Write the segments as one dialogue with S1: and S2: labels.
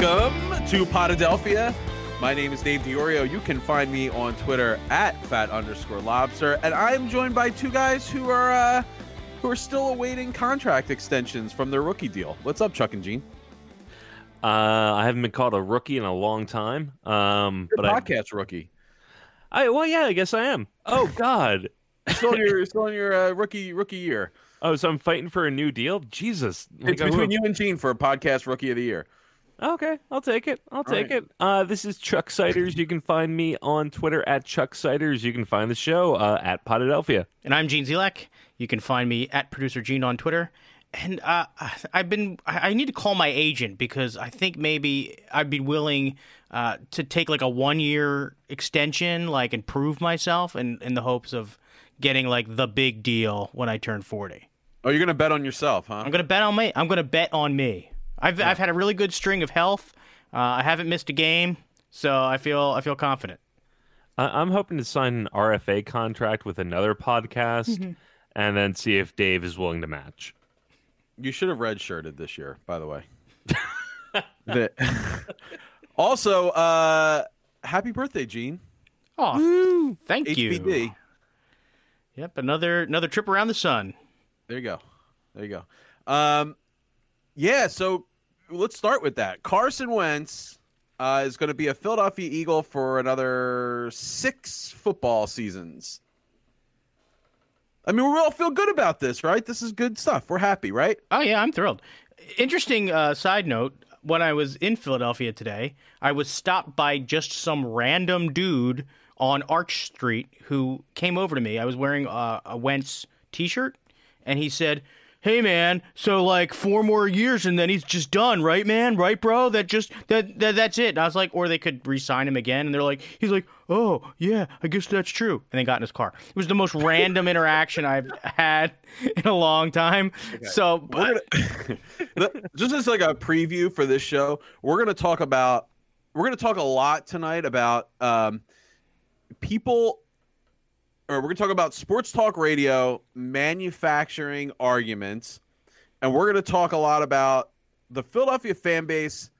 S1: Welcome to Potadelphia. My name is Dave Diorio. You can find me on Twitter at fat underscore lobster, and I'm joined by two guys who are uh, who are still awaiting contract extensions from their rookie deal. What's up, Chuck and Gene?
S2: Uh, I haven't been called a rookie in a long time. Um,
S1: You're
S2: but
S1: a podcast rookie.
S2: I, I, well, yeah, I guess I am. Oh God.
S1: Still in your still in your uh, rookie rookie year.
S2: Oh, so I'm fighting for a new deal. Jesus,
S1: It's
S2: Like,
S1: between you and Gene for a podcast rookie of the year.
S2: Okay, I'll take it. I'll take
S1: right.
S2: it. Uh, this is Chuck Siders. You can find me on Twitter at Chuck Siders. You can find the show uh, at Potadelphia.
S3: And I'm Gene Zelak. You can find me at producer Gene on Twitter. And uh, I've been, I I need to call my agent because I think maybe I'd be willing uh, to take like a one year extension, like and prove myself in, in the hopes of getting like the big deal when I turn 40.
S1: Oh, you're gonna bet on yourself, huh?
S3: I'm going to bet on me. I'm going to bet on me. I've, I've had a really good string of health. Uh, I haven't missed a game. So I feel, I feel confident.
S2: I- I'm hoping to sign an RFA contract with another podcast, and then see if Dave is willing to match.
S1: You should have redshirted this year, by the way. The- also, uh, happy birthday, Gene.
S3: Oh, thank you.
S1: HBD.
S3: Yep, another another trip around the sun.
S1: There you go. There you go. Um, yeah. So let's start with that. Carson Wentz uh, is going to be a Philadelphia Eagle for another six football seasons. I mean, we all feel good about this, right? This is good stuff. We're happy, right?
S3: Oh yeah, I'm thrilled. Interesting uh, side note: when I was in Philadelphia today, I was stopped by just some random dude on Arch Street who came over to me. I was wearing a, a Wentz T-shirt, and he said. Hey man, so like four more years and then he's just done, right, man? Right, bro? That just that, that that's it. And I was like, or they could re-sign him again, and they're like, he's like, oh yeah, I guess that's true. And they got in his car. It was the most random interaction I've had in a long time. So, but,
S1: gonna, just as like a preview for this show, we're gonna talk about we're gonna talk a lot tonight about um, people, or we're gonna talk about sports talk radio manufacturing arguments, and we're gonna talk a lot about the Philadelphia fan base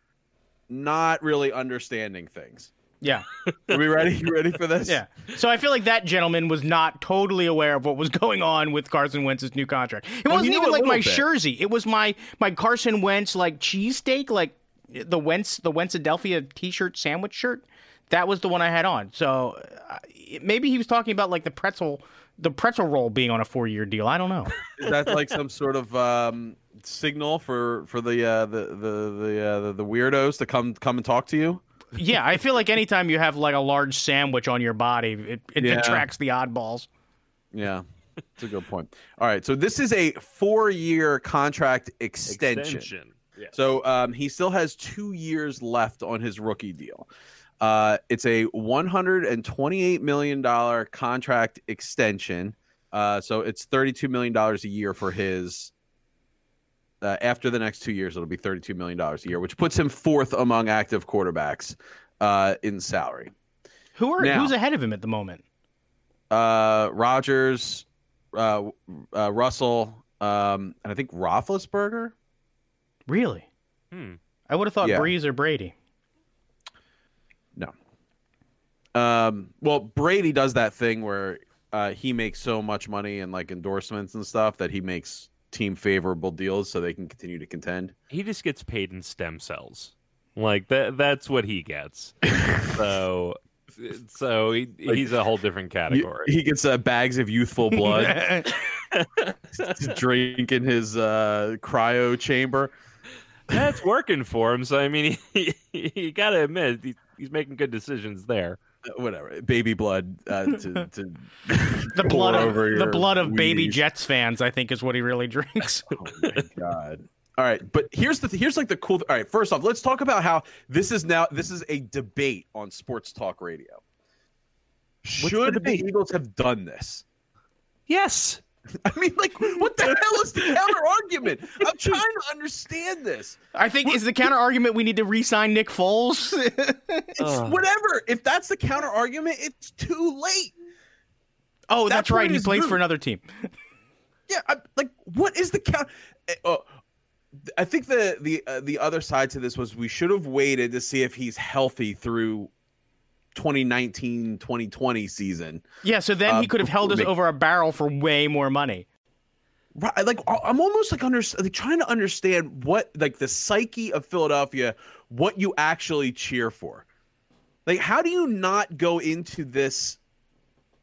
S1: not really understanding things.
S3: yeah.
S1: Are we ready? You ready for this?
S3: Yeah. So I feel like that gentleman was not totally aware of what was going on with Carson Wentz's new contract. It
S1: Well,
S3: wasn't
S1: you know
S3: even like my
S1: bit.
S3: jersey. It was my my Carson Wentz like cheesesteak, like the Wentz the Wentzadelphia t-shirt sandwich shirt. That was the one I had on. So uh, maybe he was talking about like the pretzel the pretzel roll being on a 4-year deal. I don't know.
S1: Is that like some sort of um, signal for for the uh, the the the, uh, the the weirdos to come come and talk to you?
S3: yeah, I feel like anytime you have like a large sandwich on your body, it, it
S1: Yeah.
S3: attracts the oddballs.
S1: Yeah, that's a good point. All right, so this is a four-year contract extension.
S2: Yes.
S1: So um, he still has two years left on his rookie deal. Uh, it's a one hundred and twenty-eight million dollar contract extension. Uh, so it's thirty-two million dollars a year for his. Uh, after the next two years, it'll be thirty-two million dollars a year, which puts him fourth among active quarterbacks uh, in salary.
S3: Who are
S1: Now-
S3: who's ahead of him at the moment?
S1: uh, Rodgers, uh, uh, Russell, um, and I think Roethlisberger.
S3: Really?
S2: Hmm.
S3: I would have thought
S1: Yeah.
S3: Brees or Brady.
S1: No. Um, well, Brady does that thing where uh, he makes so much money and like endorsements and stuff that he makes team favorable deals so they can continue to contend.
S2: he just gets paid in stem cells. Like that that's what he gets. so so he, he's a whole different category.
S1: he gets uh, bags of youthful blood to drink in his uh, cryo chamber.
S2: That's working for him. So I mean, he, you got to admit he, he's making good decisions there.
S1: Uh, Whatever, baby blood uh, to, to
S3: the
S1: pour
S3: blood
S1: over
S3: of the blood of baby Jets fans, I think, is what he really drinks.
S1: Oh my god. All right, but here's the here's like the cool. All right, first off, let's talk about how this is now this is a debate on sports talk radio. Should the,
S2: debate?
S1: Eagles have done this?
S2: Yes.
S1: I mean, like, what the hell is the counter argument? I'm trying to understand this.
S3: I think is the counter argument we need to re-sign Nick Foles.
S1: It's
S2: Ugh.
S1: whatever. If that's the counter argument, it's too late.
S3: oh,
S1: That
S3: that's right. He plays
S1: moot.
S3: for another team.
S1: Yeah, I, like, what is the count? eh, Uh, I think the the uh, the other side to this was we should have waited to see if he's healthy through 2019 2020 season.
S3: Yeah, so then
S1: Uh,
S3: he could have held us
S1: make-
S3: over a barrel for way more money.
S1: Right, like I'm almost like under like trying to understand what like the psyche of Philadelphia, what you actually cheer for. Like, how do you not go into this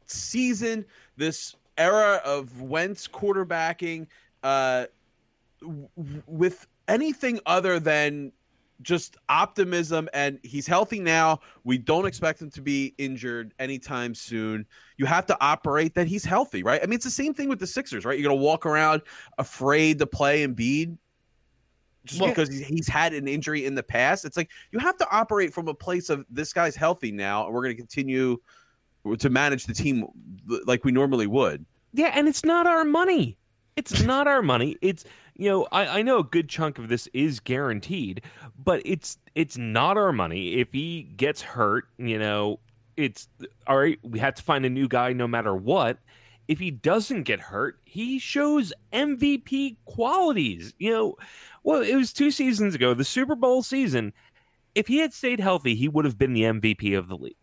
S1: season, this era of Wentz quarterbacking, uh, w- with anything other than just optimism and he's healthy now. We don't expect him to be injured anytime soon. You have to operate that he's healthy, right? I mean, it's the same thing with the Sixers, right? You're going to walk around afraid to play Embiid just
S3: Well-
S1: because he's, he's had an injury in the past. It's like you have to operate from a place of this guy's healthy now, and we're going to continue to manage the team like we normally would.
S2: Yeah, and it's not our money. It's not our money. It's you know, I, I know a good chunk of this is guaranteed, but it's it's not our money. If he gets hurt, you know, it's all right, we have to find a new guy no matter what. If he doesn't get hurt, he shows MVP qualities. You know, well, it was two seasons ago, the Super Bowl season. If he had stayed healthy, he would have been the MVP of the league.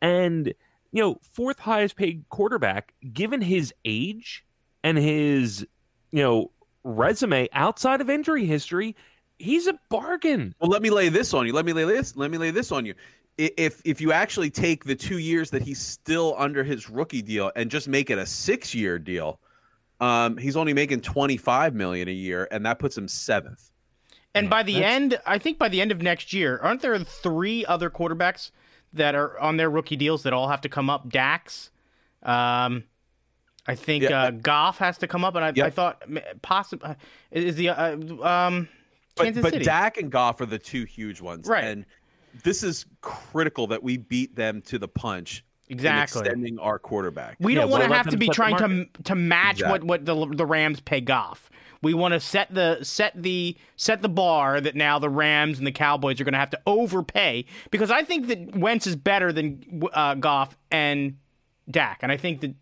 S2: And you know, fourth highest paid quarterback, given his age and his, you know, resume outside of injury history, he's a bargain.
S1: Well, let me lay this on you. Let me lay this. Let me lay this on you. If if you actually take the two years that he's still under his rookie deal and just make it a six year deal, um, he's only making twenty five million a year, and that puts him seventh.
S3: And by the
S2: That's-
S3: end, I think by the end of next year, aren't there three other quarterbacks that are on their rookie deals that all have to come up? Dax, um, I think
S1: Yeah.
S3: uh, Goff has to come up, and I, I thought possibly is the uh, um,
S1: But
S3: Kansas
S1: but
S3: City.
S1: Dak and Goff are the two huge ones,
S3: Right.
S1: And this is critical that we beat them to the punch.
S3: Exactly.
S1: extending our quarterback.
S3: We
S2: Yeah,
S3: don't
S2: well,
S3: want to
S2: let
S3: have to be trying to to match
S1: Exactly.
S3: what what the the Rams pay Goff. We want to set the set the set the bar that now the Rams and the Cowboys are going to have to overpay because I think that Wentz is better than uh, Goff and Dak, and I think that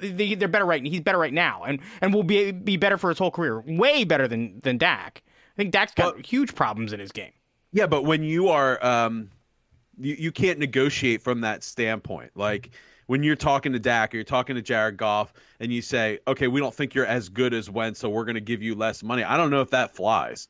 S3: they, they're better right. He's better right now, and and will be be better for his whole career, way better than than Dak. I think Dak's got
S1: But-
S3: huge problems in his game.
S1: Yeah, but when you are, um, you, you can't negotiate from that standpoint. Like when you're talking to Dak or you're talking to Jared Goff and you say, okay, we don't think you're as good as Wentz, so we're going to give you less money. I don't know if that flies.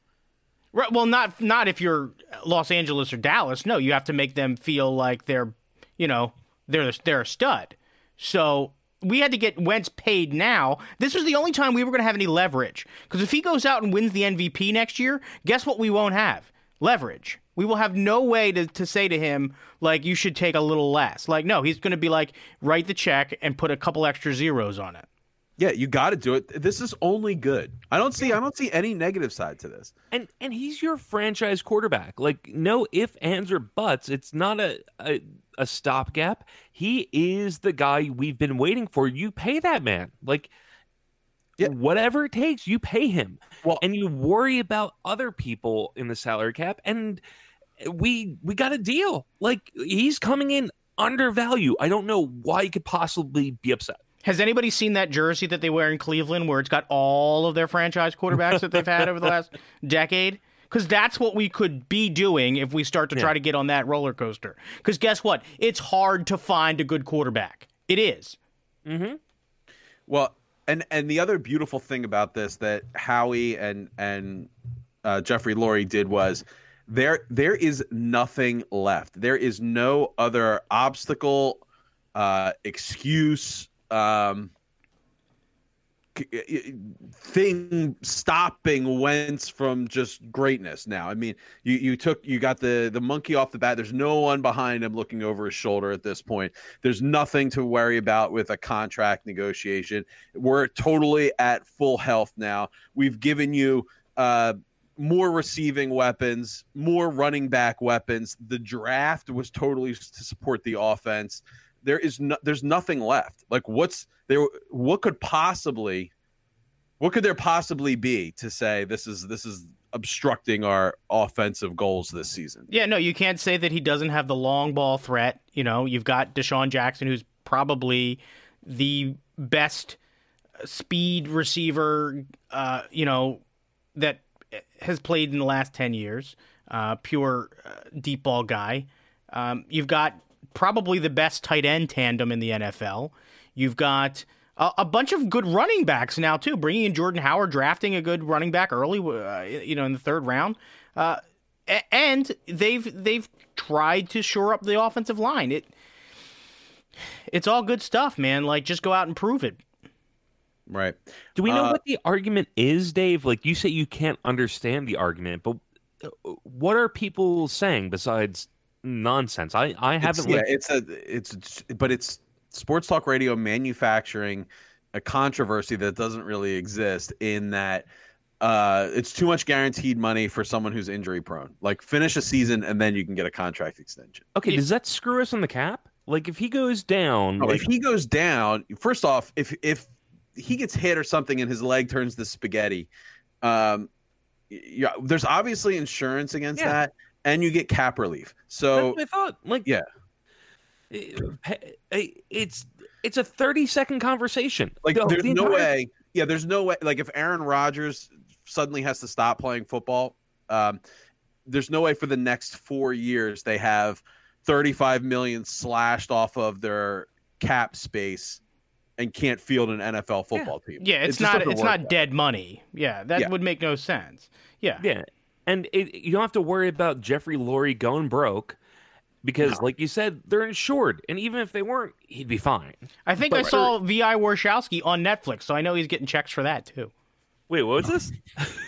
S3: Right, well, not not if you're Los Angeles or Dallas. No, you have to make them feel like they're, you know, they're they're a stud. So we had to get Wentz paid now. This was the only time we were going to have any leverage. Because if he goes out and wins the MVP next year, guess what? We won't have leverage. We will have no way to, to say to him like you should take a little less. Like no, he's going to be like write the check and put a couple extra zeros on it.
S1: Yeah, you got to do it. This is only good. I don't see. I don't see any negative side to this.
S2: And and he's your franchise quarterback. Like no if, ands, or buts. It's not a, a a stopgap. He is the guy we've been waiting for. You pay that man. Like
S1: Yeah.
S2: whatever it takes, you pay him.
S1: Well-
S2: and you worry about other people in the salary cap. And we we got a deal. Like he's coming in undervalue. I don't know why he could possibly be upset.
S3: Has anybody seen that jersey that they wear in Cleveland where it's got all of their franchise quarterbacks that they've had over the last decade? Because that's what we could be doing if we start to try to get on that roller coaster. Because guess what? It's hard to find a good quarterback. It is.
S2: Mm-hmm.
S1: Well, and and the other beautiful thing about this that Howie and and uh, Jeffrey Lurie did was there there is nothing left. There is no other obstacle, uh, excuse, um, thing stopping Wentz from just greatness. Now, I mean, you you took you got the the monkey off the bat. There's no one behind him looking over his shoulder at this point. There's nothing to worry about with a contract negotiation. We're totally at full health now. We've given you uh, more receiving weapons, more running back weapons. The draft was totally to support the offense. There is no, there's nothing left. Like what's there? What could possibly, what could there possibly be to say this is this is obstructing our offensive goals this season?
S3: Yeah, no, you can't say that he doesn't have the long ball threat. You know, you've got DeSean Jackson, who's probably the best speed receiver, uh, you know, that has played in the last ten years. Uh, pure uh, deep ball guy. Um, you've got probably the best tight end tandem in the NFL. You've got a, a bunch of good running backs now too. Bringing in Jordan Howard, drafting a good running back early, uh, you know, in the third round, uh, and they've they've tried to shore up the offensive line. It it's all good stuff, man. Like just go out and prove it.
S1: Right.
S2: Do we know
S1: Uh,
S2: what the argument is, Dave? Like you say, you can't understand the argument, but uh, what are people saying besides nonsense? I I
S1: It's,
S2: haven't.
S1: yeah,
S2: looked-
S1: it's a it's but it's sports talk radio manufacturing a controversy that doesn't really exist in that uh it's too much guaranteed money for someone who's injury prone. Like finish a season and then you can get a contract extension.
S2: okay, does that screw us on the cap? Like if he goes down,
S1: No,
S2: like,
S1: if he goes down, first off, if if he gets hit or something and his leg turns to spaghetti, um, yeah, there's obviously insurance against
S2: Yeah.
S1: that, and you get cap relief. So
S2: what I thought. Like
S1: yeah.
S2: it- it- it's it's a thirty second conversation.
S1: like,
S2: The-
S1: there's
S2: the
S1: no
S2: entire-
S1: way. Yeah, there's no way. Like, if Aaron Rodgers suddenly has to stop playing football, um, there's no way for the next four years they have 35 million slashed off of their cap space and can't field an NFL football team.
S3: Yeah, it's
S1: just
S3: not it's not
S1: that
S3: dead money. Yeah, that
S1: Yeah.
S3: would make no sense. Yeah.
S2: Yeah, and it, you don't have to worry about Jeffrey Lurie going broke because, like you said, they're insured, and even if they weren't, he'd be fine.
S3: I think
S1: But
S3: I
S1: for-
S3: saw V.I. Warshawski on Netflix, so I know he's getting checks for that too.
S2: Wait, what was this?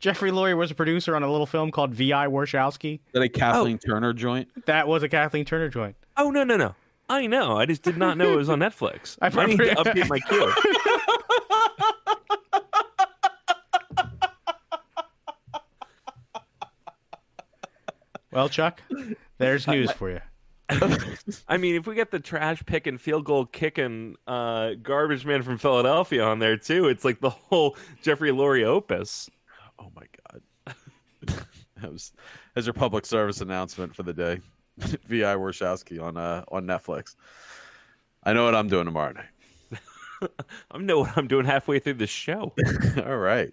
S3: Jeffrey Lurie was a producer on a little film called V.I. Warshawski.
S1: Is that a Kathleen oh. Turner joint?
S3: That was a Kathleen Turner joint.
S2: Oh no, no, no! I know. I just did not know it was on Netflix.
S3: I
S2: I need to update my queue.
S3: Well, Chuck, there's news for you.
S2: I mean, if we get the trash picking, field goal kicking, uh, garbage man from Philadelphia on there too, it's like the whole Jeffrey Lurie opus.
S1: Oh my god. that was as your public service announcement for the day. V.I. Warshawski on uh on Netflix. I know what I'm doing tomorrow night.
S2: I know what I'm doing halfway through the show.
S1: All right.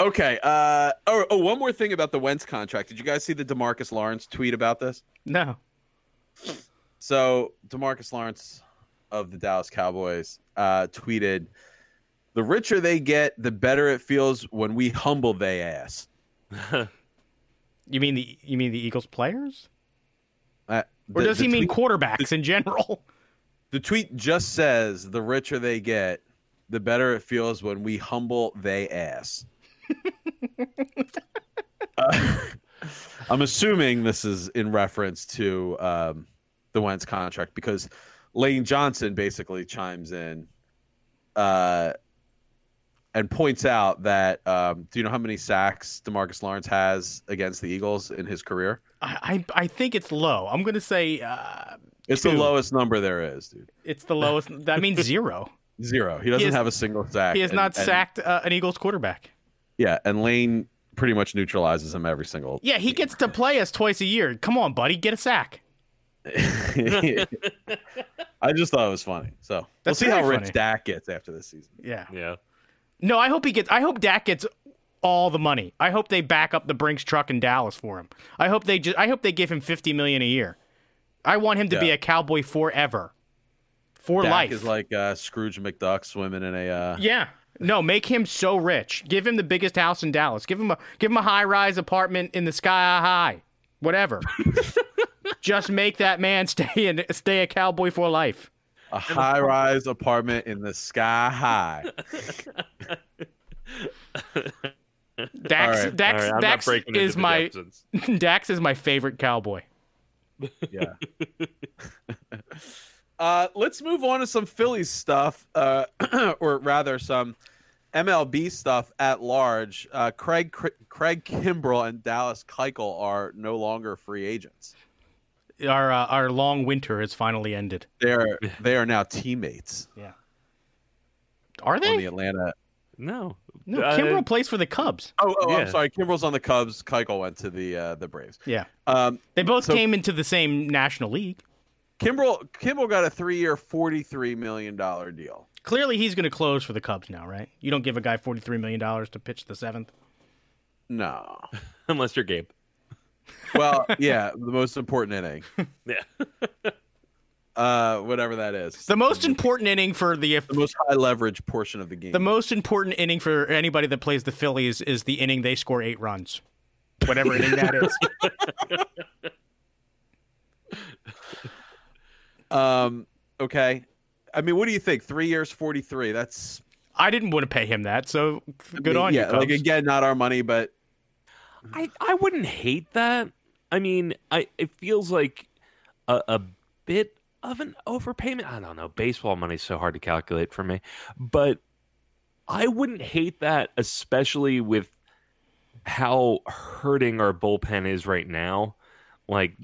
S1: Okay. Uh oh, oh, one more thing about the Wentz contract. Did you guys see the Demarcus Lawrence tweet about this?
S3: No.
S1: So Demarcus Lawrence of the Dallas Cowboys uh, tweeted, "The richer they get, the better it feels when we humble they ass."
S3: You mean the you mean the Eagles players?
S1: Uh,
S3: Or does
S1: the
S3: he mean
S1: tweet-
S3: quarterbacks in general?
S1: the tweet just says, "The richer they get, the better it feels when we humble they ass." Uh, I'm assuming this is in reference to um, the Wentz contract because Lane Johnson basically chimes in uh, and points out that um, do you know how many sacks Demarcus Lawrence has against the Eagles in his career?
S3: I I, I think it's low. I'm gonna say uh,
S1: It's
S3: Two.
S1: the lowest number there is, dude.
S3: it's the lowest. That means zero.
S1: Zero. He doesn't
S3: has-
S1: have a single sack.
S3: He has
S1: and-
S3: not sacked uh, an Eagles quarterback.
S1: Yeah, and Lane pretty much neutralizes him every single.
S3: Yeah, he gets to play us twice a year. Come on, buddy, get a sack.
S1: I just thought it was funny. So
S3: That's
S1: we'll see how
S3: very
S1: rich
S3: funny.
S1: Dak gets after this season.
S3: Yeah.
S2: yeah.
S3: No, I hope he gets. I hope Dak gets all the money. I hope they back up the Brinks truck in Dallas for him. I hope they just. I hope they give him fifty million a year. I want him to be a cowboy forever, for
S1: Dak
S3: life.
S1: is like uh, Scrooge McDuck swimming in a. Uh,
S3: yeah. No, make him so rich. Give him the biggest house in Dallas. Give him a give him a high rise apartment in the sky high. Whatever. just make that man stay in stay a cowboy for life.
S1: a high rise apartment in the sky high.
S3: Dax
S1: All right,
S3: Dax
S2: All right, I'm
S3: Dax is my
S2: Jetsons.
S3: Dax is my favorite cowboy.
S1: Yeah. Uh, let's move on to some Phillies stuff, uh, or rather, some MLB stuff at large. Uh, Craig Craig Kimbrel and Dallas Keuchel are no longer free agents.
S3: Our uh, our long winter has finally ended.
S1: They are they are now teammates
S3: Yeah.
S1: Are
S3: they on
S1: the Atlanta.
S2: No.
S3: No,
S2: Uh,
S3: Kimbrel plays for the Cubs.
S1: Oh, oh I'm sorry. Kimbrel's on the Cubs. Keuchel went to the uh, the Braves.
S3: Yeah,
S1: Um,
S3: they both
S1: So-
S3: came into the same National League.
S1: Kimbrel Kimbrel got a three-year, forty-three million dollar deal.
S3: Clearly, he's going to close for the Cubs now, right? You don't give a guy forty-three million dollars to pitch the seventh.
S1: No.
S2: Unless you're Gabe.
S1: Well, yeah, the most important inning.
S2: Yeah.
S1: Uh, whatever that is.
S3: The most important inning for the
S1: the most high leverage portion of the game.
S3: the most important inning for anybody that plays the Phillies is the inning they score eight runs, whatever inning that is.
S1: Um. Okay. I mean, what do you think? Three years, forty-three. That's
S3: I didn't want to pay him that, so good on
S1: yeah.
S3: you.
S1: Like again, not our money, but
S2: I I wouldn't hate that. I mean, I it feels like a, a bit of an overpayment. I don't know. Baseball money's so hard to calculate for me, but I wouldn't hate that, especially with how hurting our bullpen is right now. Like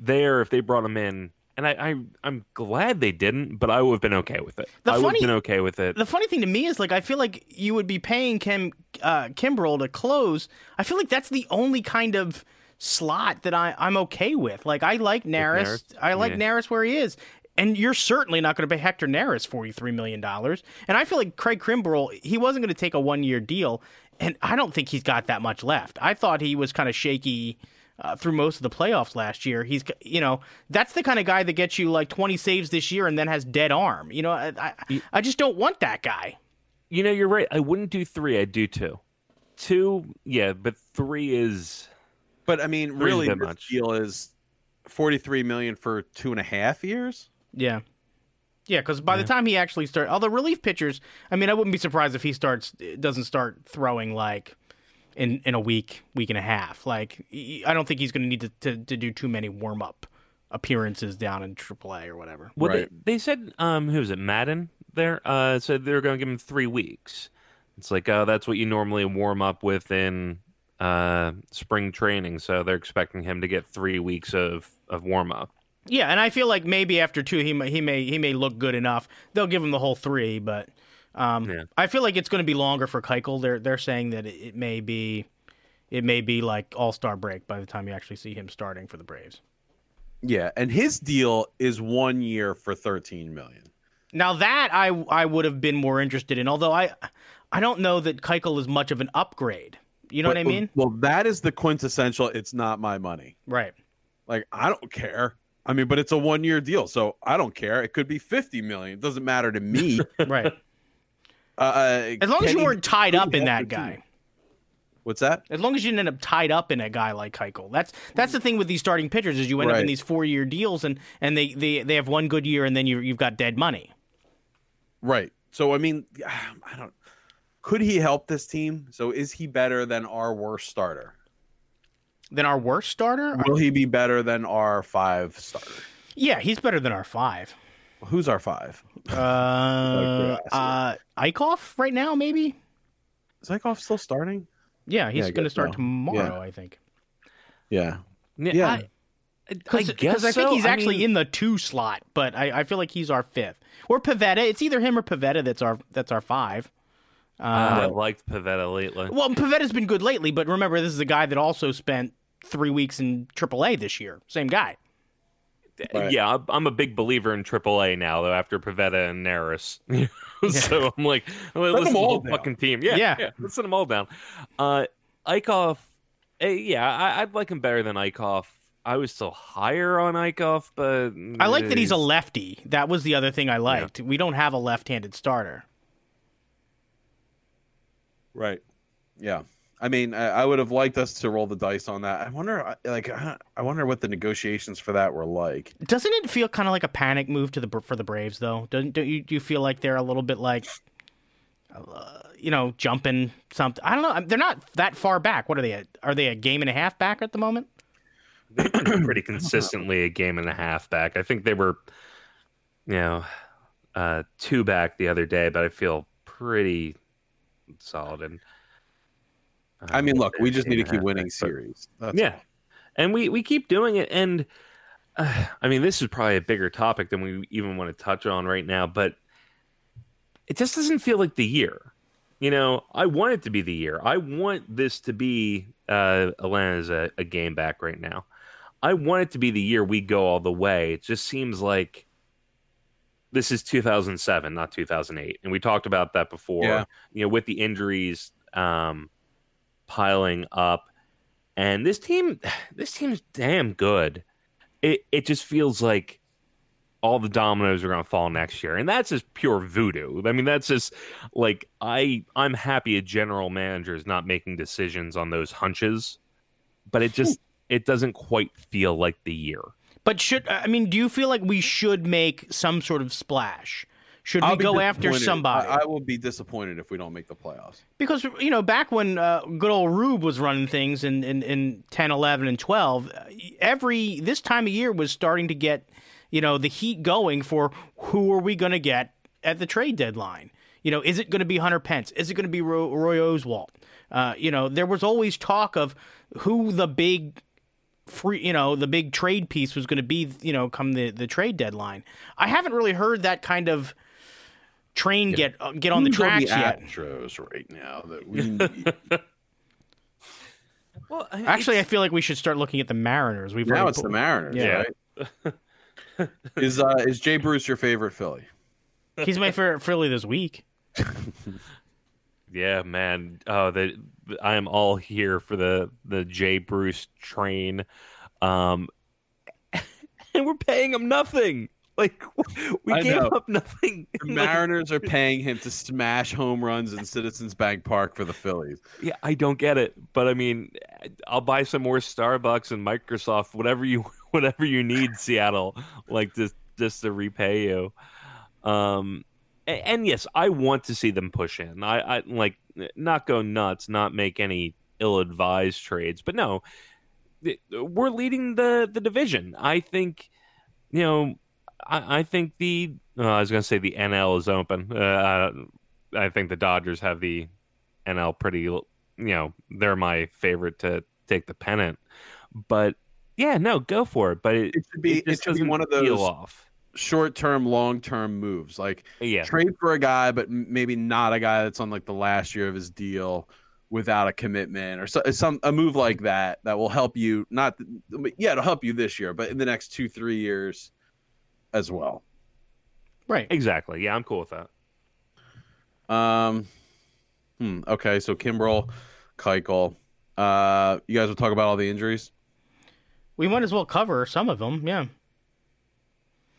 S2: there, if they brought him in, and I, I I'm glad they didn't, but I would have been okay with it.
S3: The
S2: I would
S3: funny-
S2: have been okay with it.
S3: the funny thing to me is like I feel like you would be paying Kim uh, Kimbrel to close. I feel like that's the only kind of slot that I I'm okay with. Like I like Neris.
S2: Neris?
S3: I like
S2: Yeah.
S3: Neris where he is. And you're certainly not going to pay Hector Neris $43 million. And I feel like Craig Kimbrel, he wasn't going to take a one year deal. And I don't think he's got that much left. I thought he was kind of shaky uh, through most of the playoffs last year. He's, you know, that's the kind of guy that gets you like 20 saves this year and then has dead arm. You know, I, I, I just don't want that guy.
S2: You know, you're right. I wouldn't do three. I'd do two. Two, yeah, but three is
S1: but I mean, really,
S2: bit
S1: this
S2: much.
S1: deal is forty-three million for two and a half years.
S3: Yeah. Yeah, because by the time he actually starts, all the relief pitchers, I mean, I wouldn't be surprised if he starts doesn't start throwing like in in a week, week and a half. Like, I don't think he's going to need to, to to do too many warm up appearances down in AAA or whatever.
S2: Well,
S1: Right.
S2: they, they said, um, who was it, Madden? There, uh, said they were going to give him three weeks. It's like, oh, that's what you normally warm up with in uh, spring training. So they're expecting him to get three weeks of of warm up.
S3: Yeah, and I feel like maybe after two, he may he may he may look good enough. They'll give him the whole three, but um,
S2: Yeah.
S3: I feel like it's going to be longer for Keuchel. They're they're saying that it, it may be it may be like All Star break by the time you actually see him starting for the Braves.
S1: Yeah, and his deal is one year for thirteen million.
S3: Now that I I would have been more interested in, although I I don't know that Keuchel is much of an upgrade. You know what I mean?
S1: Well, that is the quintessential. It's not my money.
S3: Right.
S1: Like I don't care. I mean, but it's a one-year deal, so I don't care. It could be fifty million. It doesn't matter to me.
S3: Right.
S1: Uh,
S3: As long as you weren't tied up in that guy.
S1: What's that?
S3: As long as you didn't end up tied up in a guy like Keuchel. That's that's the thing with these starting pitchers is you end up in these four year deals and and they, they they have one good year and then you you've got dead money.
S1: Right. So I mean, I don't. Could he help this team? So is he better than our worst starter?
S3: Than our worst starter?
S1: Will he be better than our five starter?
S3: Yeah, he's better than our five.
S1: Who's our five?
S3: Uh,
S1: curiosity.
S3: uh Eickhoff right now, maybe?
S1: Is Eickhoff still starting?
S3: Yeah, he's
S1: Yeah,
S3: going to start
S1: so.
S3: tomorrow, I think.
S1: Yeah.
S2: Yeah,
S1: Yeah.
S2: I, I
S3: Because I think
S2: so.
S3: he's actually
S2: mean,
S3: in the two slot, but I, I feel like he's our fifth. Or Pivetta. It's either him or Pivetta that's our that's our five.
S2: Uh, I
S3: Uh,
S2: liked Pivetta lately.
S3: well, Pivetta's been good lately, but remember, this is a guy that also spent three weeks in AAA this year. Same guy.
S1: Right.
S2: Yeah, I'm- I'm a big believer in AAA now, though. After Pivetta and Neris, so I'm like, well, listen
S1: them
S2: to the whole
S1: down.
S2: fucking team. Yeah,
S3: Yeah.
S2: yeah, let's send them all down. Uh, Eickhoff, eh, yeah, I, I'd like him better than Eickhoff. I was still higher on Eickhoff, but
S3: I like that he's a lefty. That was the other thing I liked. We don't have a left-handed starter.
S1: Right. Yeah. I mean, I, I would have liked us to roll the dice on that. I wonder, like, I I wonder what the negotiations for that were like.
S3: Doesn't it feel kind of like a panic move to the for the Braves though? Doesn't don't you do you feel like they're a little bit like, uh, you know, jumping something? I don't know. They're not that far back. What are they? At? Are they a game and a half back at the moment?
S2: Pretty consistently a game and a half back. I think they were, you know, uh, two back the other day, but I feel pretty solid. And
S1: I mean, look, we just need to keep winning series. That's
S2: yeah, and we we keep doing it. And uh, I mean, this is probably a bigger topic than we even want to touch on right now, but it just doesn't feel like the year. You know, I want it to be the year. I want this to be uh, Atlanta's a, a game back right now. I want it to be the year we go all the way. It just seems like this is 2007, not 2008, and we talked about that before.
S1: Yeah.
S2: You know, with the injuries um, piling up, and this team, this team's damn good. It it just feels like all the dominoes are going to fall next year, and that's just pure voodoo. I mean, that's just like I I'm happy a general manager is not making decisions on those hunches, but it just it doesn't quite feel like the year.
S3: But should I mean, do you feel like we should make some sort of splash? Should
S1: I'll
S3: we go after somebody?
S1: I, I will be disappointed if we don't make the playoffs.
S3: because you know, back when uh, good old Rube was running things in, in in 10, 11, and twelve, uh, every this time of year was starting to get you know the heat going for who are we going to get at the trade deadline. You know, is it going to be Hunter Pence? Is it going to be Roy, Roy Oswalt? Uh, you know, there was always talk of who the big free, you know, the big trade piece was going to be, you know, come the, the trade deadline. I haven't really heard that kind of train get uh, get on the
S1: Who's
S3: tracks
S1: the
S3: yet.
S1: Astros right now that we need.
S2: Well,
S3: Actually, I feel like we should start looking at the Mariners. We've
S1: now it's
S3: put-
S1: the Mariners,
S3: Yeah.
S1: right? is uh, is Jay Bruce your favorite Philly?
S3: he's my favorite Philly this week.
S2: Yeah, man. Oh, the I am all here for the the Jay Bruce train, um, and we're paying him nothing. Like we
S1: I
S2: gave
S1: know.
S2: up nothing.
S1: The
S2: Like,
S1: Mariners are paying him to smash home runs in Citizens Bank Park for the Phillies.
S2: yeah, I don't get it, but I mean, I'll buy some more Starbucks and Microsoft, whatever you whatever you need, Seattle, like just just to repay you. Um, a- and, yes, I want to see them push in. I, I like not go nuts, not make any ill-advised trades, but no, we're leading the the division. I think, you know, I, I think the uh, I was going to say the NL is open. Uh, I think the Dodgers have the NL pretty. You know, they're my favorite to take the pennant, but yeah, no, go for it. But it,
S1: It should be
S2: it
S1: it should be one of those
S2: off.
S1: short term, long term moves. Like
S2: Yeah,
S1: trade for a guy, but maybe not a guy that's on like the last year of his deal without a commitment or so, some a move like that that will help you. Not yeah, it'll help you this year, but in the next two three years as well.
S3: Right.
S2: exactly. Yeah, I'm cool with that.
S1: Um, hmm, okay, so Kimbrel, Keuchel. Uh, you guys will talk about all the injuries.
S3: We might as well cover some of them. Yeah.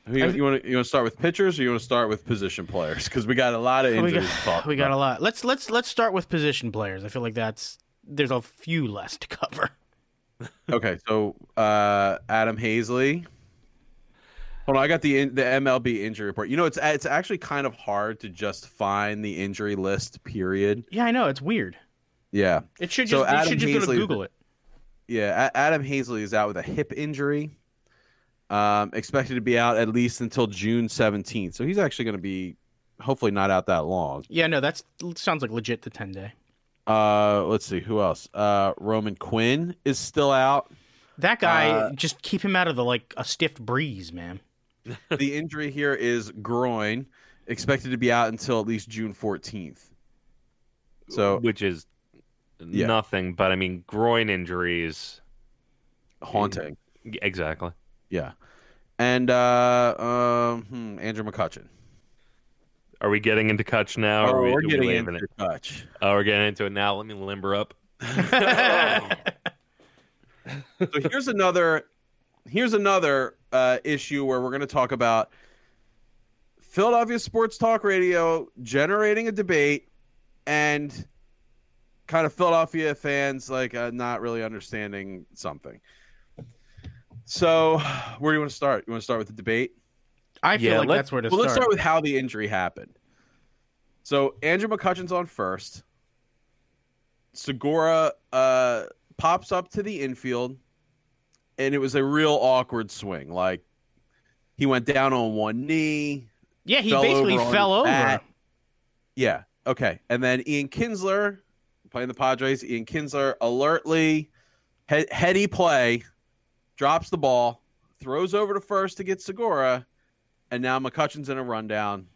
S1: Who you, you want to you want to start with pitchers or you want to start with position players? Because we got a lot of
S3: We
S1: injuries
S3: got,
S1: to talk
S3: we got a lot. Let's let's let's start with position players. I feel like that's there's a few less to cover.
S1: Okay, so uh, Adam Haseley. Hold on, I got the the MLB injury report. You know, it's it's actually kind of hard to just find the injury list. Period.
S3: Yeah, I know it's weird.
S1: Yeah,
S3: It should just you
S1: Adam
S3: should just go to
S1: Haseley-
S3: Google it.
S1: yeah. Adam Haseley is out with a hip injury. Um, expected to be out at least until June seventeenth. So he's actually going to be hopefully not out that long.
S3: Yeah, no, that's sounds like legit the ten day.
S1: Uh, let's see who else. Uh, Roman Quinn is still out.
S3: That guy,
S1: Uh,
S3: just keep him out of the like a stiff breeze, man.
S1: The injury here is groin, expected to be out until at least June fourteenth. So
S2: which is
S1: Yeah.
S2: nothing. But I mean, groin injuries.
S1: haunting.
S2: Exactly.
S1: Yeah. And uh, um, hmm, Andrew McCutchen.
S2: Are we getting into Cutch now?
S1: Oh,
S2: are we,
S1: we're
S2: are we
S1: getting
S2: leaving
S1: into
S2: it?
S1: touch.
S2: Oh, we're getting into it now. Let me limber up.
S1: So here's another. Here's another uh, issue where we're going to talk about Philadelphia Sports Talk Radio generating a debate and kind of Philadelphia fans like uh, not really understanding something. So, where do you want to start? You want to start with the debate?
S3: I feel
S2: Yeah,
S3: like that's where to
S1: well,
S3: start.
S1: let's start with how the injury happened. So Andrew McCutchen's on first. Segura uh, pops up to the infield, and it was a real awkward swing. Like he went down on one knee.
S3: yeah, he
S1: fell
S3: basically
S1: over
S3: fell over.
S1: back. Yeah. Okay. And then Ian Kinsler playing the Padres. Ian Kinsler alertly, he- heady play, drops the ball, throws over to first to get Segura, and now McCutchen's in a rundown,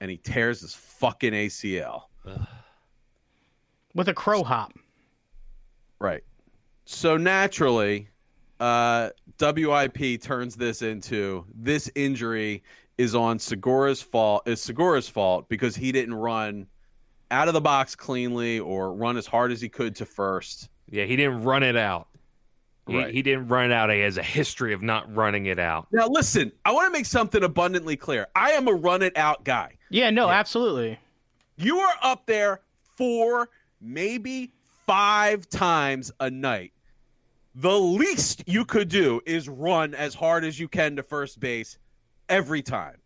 S1: and he tears his fucking ACL.
S3: with a crow hop.
S1: Right. So naturally, uh, WIP turns this into this injury is on Segura's fault. Is Segura's fault because he didn't run out of the box cleanly or run as hard as he could to first.
S2: Yeah, he didn't run it out. He,
S1: Right.
S2: he didn't run it out. He has a history of not running it out.
S1: Now, listen, I want to make something abundantly clear. I am a run it out guy.
S3: Yeah, no, absolutely.
S1: You are up there four, maybe five times a night. The least you could do is run as hard as you can to first base every time.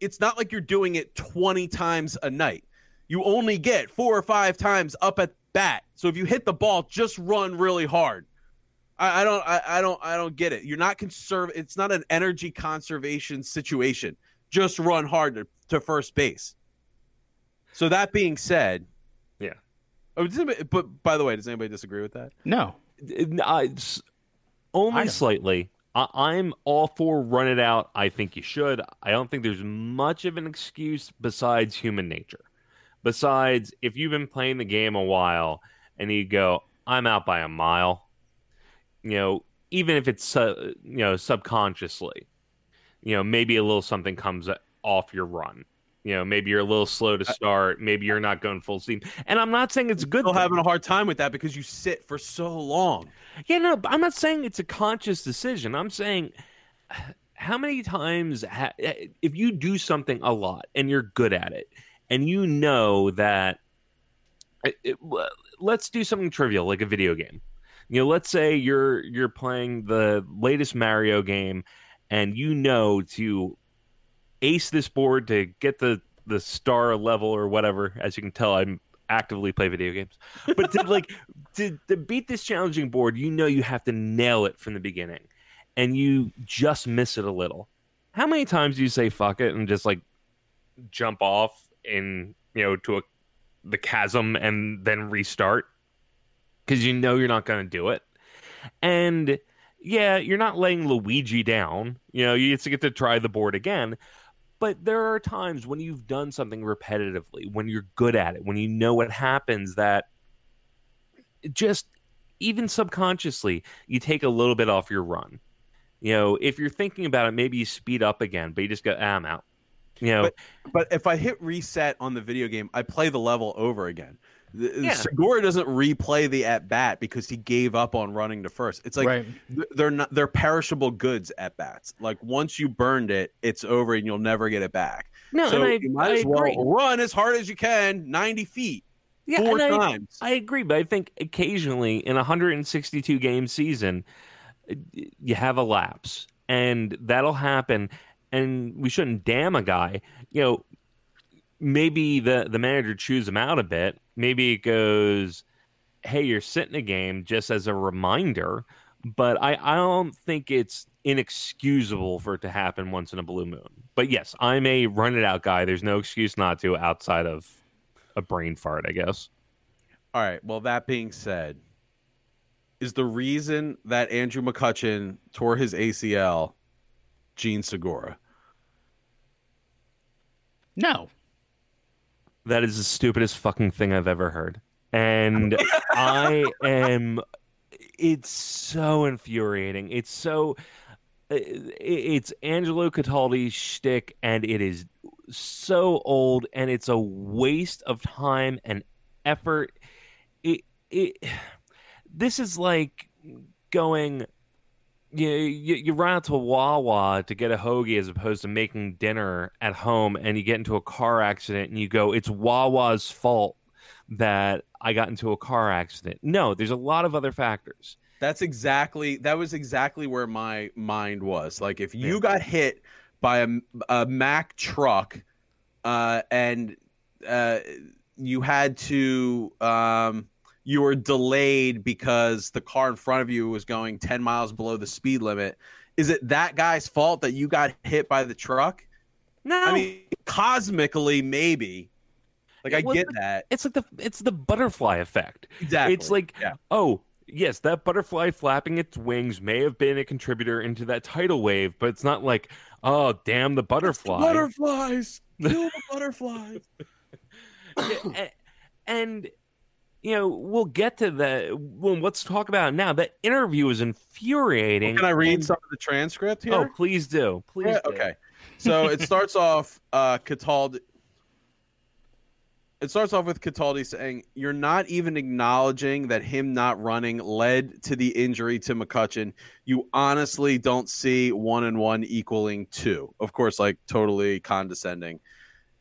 S1: It's not like you're doing it 20 times a night. You only get four or five times up at bat. So if you hit the ball, just run really hard. I, I don't I, I don't I don't get it. You're not conserve it's not an energy conservation situation. Just run hard to, to first base. So that being said,
S2: Yeah.
S1: Oh, does anybody, but by the way, does anybody disagree with that?
S3: No.
S2: S- only
S3: I
S2: slightly. I, I'm all for run it out. I think you should. I don't think there's much of an excuse besides human nature. Besides, if you've been playing the game a while and you go, I'm out by a mile, you know, even if it's, uh, you know, subconsciously, you know, maybe a little something comes off your run. You know, maybe you're a little slow to start. Maybe you're not going full steam. And I'm not saying it's good.
S1: Still
S2: thing.
S1: having a hard time with that because you sit for so long.
S2: Yeah, no, but I'm not saying it's a conscious decision. I'm saying how many times ha- eh, if you do something a lot and you're good at it and you know that eh, eh, it, it- let's do something trivial like a video game. You know, let's say you're you're playing the latest Mario game and you know to ace this board to get the the star level or whatever. As you can tell, I'm actively play video games. But to like to, to beat this challenging board, you know you have to nail it from the beginning, and you just miss it a little. How many times do you say fuck it and just like jump off in you know to a the chasm and then restart because you know you're not going to do it, and yeah, you're not laying Luigi down. You know, you just get to try the board again. But there are times when you've done something repetitively, when you're good at it, when you know what happens, that just even subconsciously, you take a little bit off your run. You know, if you're thinking about it, maybe you speed up again, but you just go, ah, I'm out. You know,
S1: But- But if I hit reset on the video game, I play the level over again. The-
S2: Yeah.
S1: Segura doesn't replay the at bat because he gave up on running to first. It's like
S3: right.
S1: they're not they're perishable goods at bats. Like once you burned it, it's over and you'll never get it back.
S2: no,
S1: so
S2: and I,
S1: you might
S2: I
S1: as well
S2: agree.
S1: run as hard as you can, ninety feet,
S2: Yeah,
S1: four
S2: and I,
S1: times.
S2: I agree, but I think occasionally in a 162 game season, uh, you have a lapse, and that'll happen. And we shouldn't damn a guy. You know, maybe the the manager chews him out a bit. Maybe it goes, "Hey, you're sitting a game," just as a reminder. But I I don't think it's inexcusable for it to happen once in a blue moon. But yes, I'm a run it out guy. There's no excuse not to outside of a brain fart, I guess.
S1: All right. Well, that being said, is the reason that Andrew McCutchen tore his ACL Jean Segura?
S3: No.
S2: That is the stupidest fucking thing I've ever heard. And I am it's so infuriating. It's so uh, it's Angelo Cataldi's shtick and it is so old and it's a waste of time and effort. It it this is like going you, you you run out to Wawa to get a hoagie as opposed to making dinner at home, and you get into a car accident, and you go, "It's Wawa's fault that I got into a car accident." No, there's a lot of other factors.
S1: That's exactly that was exactly where my mind was. Like if you
S2: Yeah.
S1: got hit by a, a Mack truck uh, and uh, you had to um, you were delayed because the car in front of you was going 10 miles below the speed limit. Is it that guy's fault that you got hit by the truck?
S2: No,
S1: I mean, cosmically, maybe. Like, I get that.
S2: it's like the it's the butterfly effect.
S1: Exactly.
S2: It's like,
S1: yeah.
S2: oh, yes, that butterfly flapping its wings may have been a contributor into that tidal wave, but it's not like, oh, damn the butterfly.
S1: Butterflies. Kill the butterflies.
S2: A- and you know, we'll get to the. Well, let's talk about it now. That interview is infuriating.
S1: Can I read
S2: and-
S1: some of the transcript here?
S2: Oh, please do. Please.
S1: Yeah,
S2: do.
S1: okay. So it starts off uh Cataldi it starts off with Cataldi saying, You're not even acknowledging that him not running led to the injury to McCutchen. You honestly don't see one and one equaling two. Of course, like totally condescending.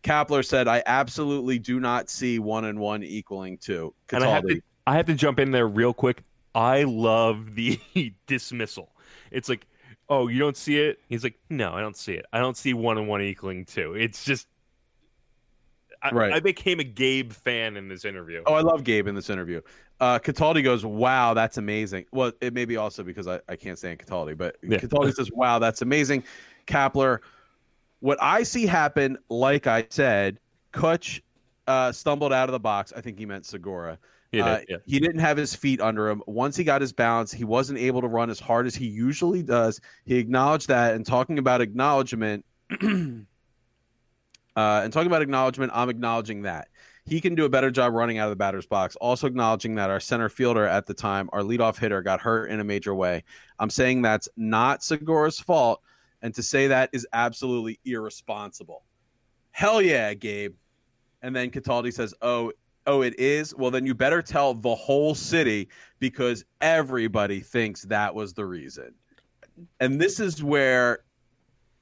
S1: Kapler said, I absolutely do not see one and one equaling two.
S2: And I have to, I have to jump in there real quick. I love the dismissal. It's like, oh, you don't see it? He's like, no, I don't see it. I don't see one and one equaling two. It's just, I,
S1: Right.
S2: I became a Gabe fan in this interview.
S1: Oh, I love Gabe in this interview. Uh, Cataldi goes, "Wow, that's amazing." Well, it may be also because I, I can't stand Cataldi, but
S2: Yeah.
S1: Cataldi says, "Wow, that's amazing." Kapler, what I see happen, like I said, Cutch uh, stumbled out of the box. I think he meant Segura.
S2: You know,
S1: Uh,
S2: yeah.
S1: He didn't have his feet under him. Once he got his balance, he wasn't able to run as hard as he usually does. He acknowledged that. And talking about acknowledgement, uh, and talking about acknowledgement, I'm acknowledging that he can do a better job running out of the batter's box. Also acknowledging that our center fielder at the time, our leadoff hitter, got hurt in a major way. I'm saying that's not Segura's fault, and to say that is absolutely irresponsible. Hell yeah, Gabe. And then Cataldi says, "Oh, oh, it is. Well, then you better tell the whole city because everybody thinks that was the reason." And this is where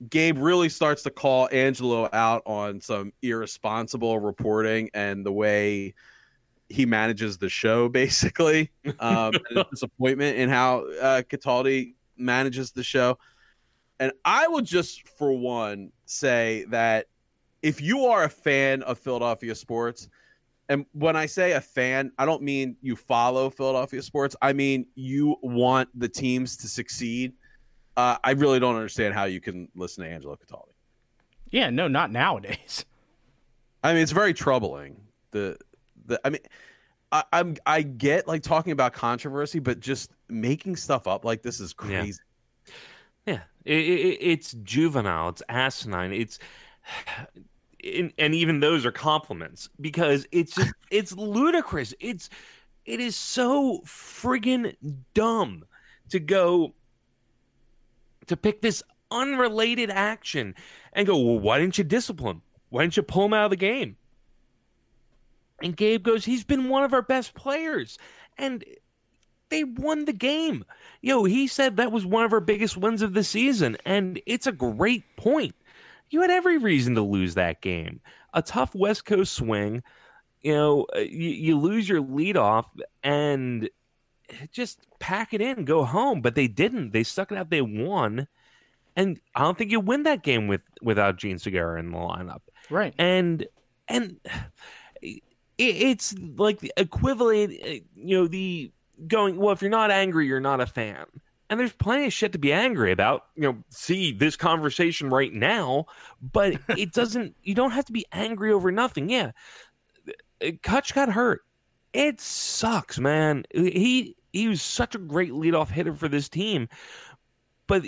S1: Gabe really starts to call Angelo out on some irresponsible reporting and the way he manages the show, basically. Um, disappointment in how uh, Cataldi manages the show. And I will just, for one, say that if you are a fan of Philadelphia sports, and when I say a fan, I don't mean you follow Philadelphia sports. I mean you want the teams to succeed. Uh, I really don't understand how you can listen to Angelo Cataldi.
S3: Yeah, no, not nowadays.
S1: I mean, it's very troubling. The the I mean, I, I'm I get like talking about controversy, but just making stuff up like this is crazy.
S2: Yeah, it, it, it's juvenile. It's asinine. It's and, and even those are compliments because it's just it's ludicrous. It's it is so friggin' dumb to go to pick this unrelated action and go, well, why didn't you discipline? Why didn't you pull him out of the game? And Gabe goes, he's been one of our best players. And they won the game. Yo, he said that was one of our biggest wins of the season, and it's a great point. You had every reason to lose that game. A tough West Coast swing, you know, uh, you, you lose your lead off and just pack it in, go home. But they didn't. They stuck it out. They won, and I don't think you win that game with without Jean Segura in the lineup
S3: Right.
S2: and and it, it's like the equivalent uh, you know the going well if you're not angry you're not a fan. And there's plenty of shit to be angry about you know see this conversation right now but it doesn't you don't have to be angry over nothing. Yeah Uh, Cutch got hurt. It sucks man. He he was such a great leadoff hitter for this team but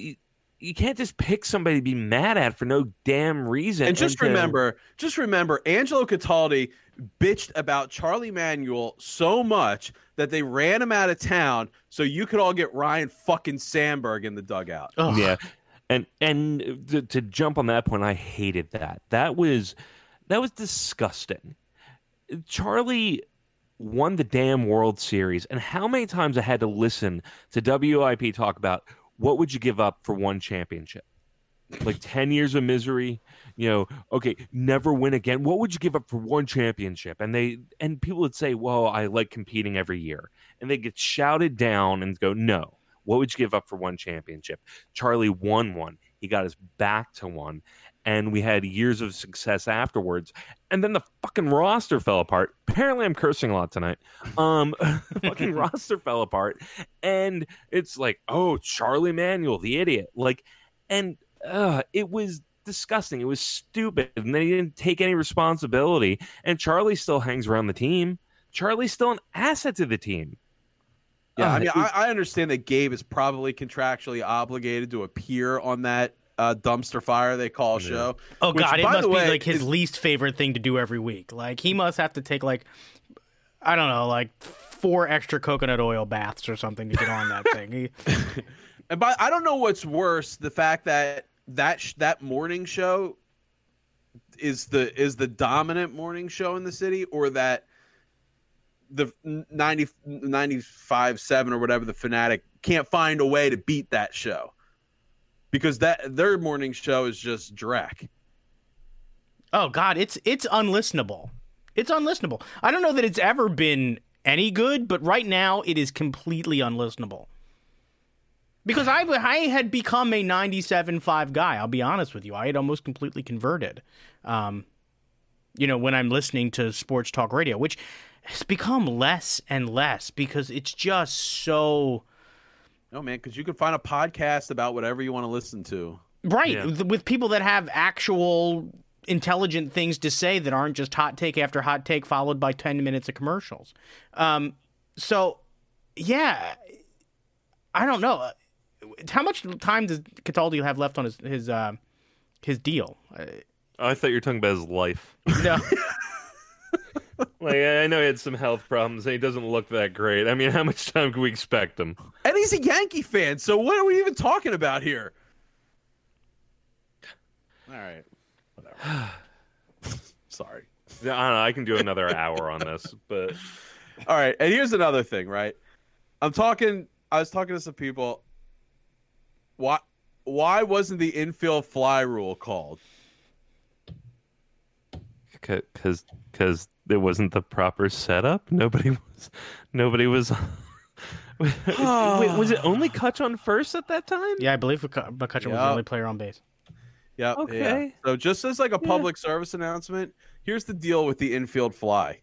S2: you, you can't just pick somebody to be mad at for no damn reason
S1: And just
S2: to-
S1: remember, just remember, Angelo Cataldi bitched about Charlie Manuel so much that they ran him out of town so you could all get Ryne fucking Sandberg in the dugout.
S3: Ugh.
S2: Yeah, and and to, to jump on that point, I hated that. That was that was disgusting. Charlie won the damn World Series, and how many times I had to listen to WIP talk about what would you give up for one championship? Like ten years of misery, you know. Okay, never win again. What would you give up for one championship? And they and people would say, "Well, I like competing every year," and they get shouted down and go, "No, what would you give up for one championship? Charlie won one. He got his back to one. And we had years of success afterwards. And then the fucking roster fell apart. Apparently, I'm cursing a lot tonight. Um, fucking roster fell apart. And it's like, oh, Charlie Manuel, the idiot. Like, and uh, it was disgusting. It was stupid. And they didn't take any responsibility. And Charlie still hangs around the team. Charlie's still an asset to the team.
S1: Yeah,
S2: Uh,
S1: I mean, I, I understand that Gabe is probably contractually obligated to appear on that uh, dumpster fire they call
S2: Yeah.
S1: show.
S3: Oh
S1: Which,
S3: god, it
S1: by
S3: must
S1: the
S3: be like his
S1: is-
S3: least favorite thing to do every week. Like he must have to take like I don't know, like four extra coconut oil baths or something to get on that thing. He,
S1: And by I don't know what's worse, the fact that that sh- that morning show is the is the dominant morning show in the city, or that the 90, 95 7 or whatever the fanatic can't find a way to beat that show because that their morning show is just drac.
S3: oh God, it's it's unlistenable. It's unlistenable. I don't know that it's ever been any good, but right now it is completely unlistenable. Because I, I had become a 97.5 guy. I'll be honest with you. I had almost completely converted. Um, you know, when I'm listening to sports talk radio, which has become less and less because it's just so
S1: No man, because you can find a podcast about whatever you want to listen to.
S3: right
S2: Yeah.
S3: with- with people that have actual intelligent things to say that aren't just hot take after hot take followed by 10 minutes of commercials. Um, so yeah, I don't know. How much time does Cataldi have left on his his uh, his deal? Uh,
S2: I thought you were talking about his life.
S3: no.
S2: Like I know he had some health problems and he doesn't look that great. I mean, how much time can we expect him?
S1: And he's a Yankee fan, so what are we even talking about here? All right. Whatever. Sorry.
S2: I don't know. I can do another hour on this, but
S1: All right, and here's another thing, right? I'm talking I was talking to some people. Why why wasn't the infield fly rule called?
S2: because because it wasn't the proper setup. Nobody was nobody was. Wait, was it only Cutch on first at that time?
S3: Yeah, I believe McC- McCutchen was the
S1: Yeah.
S3: only player on base.
S1: Yep. yeah.
S2: Okay.
S1: So just as like a public service announcement, here's the deal with the infield fly.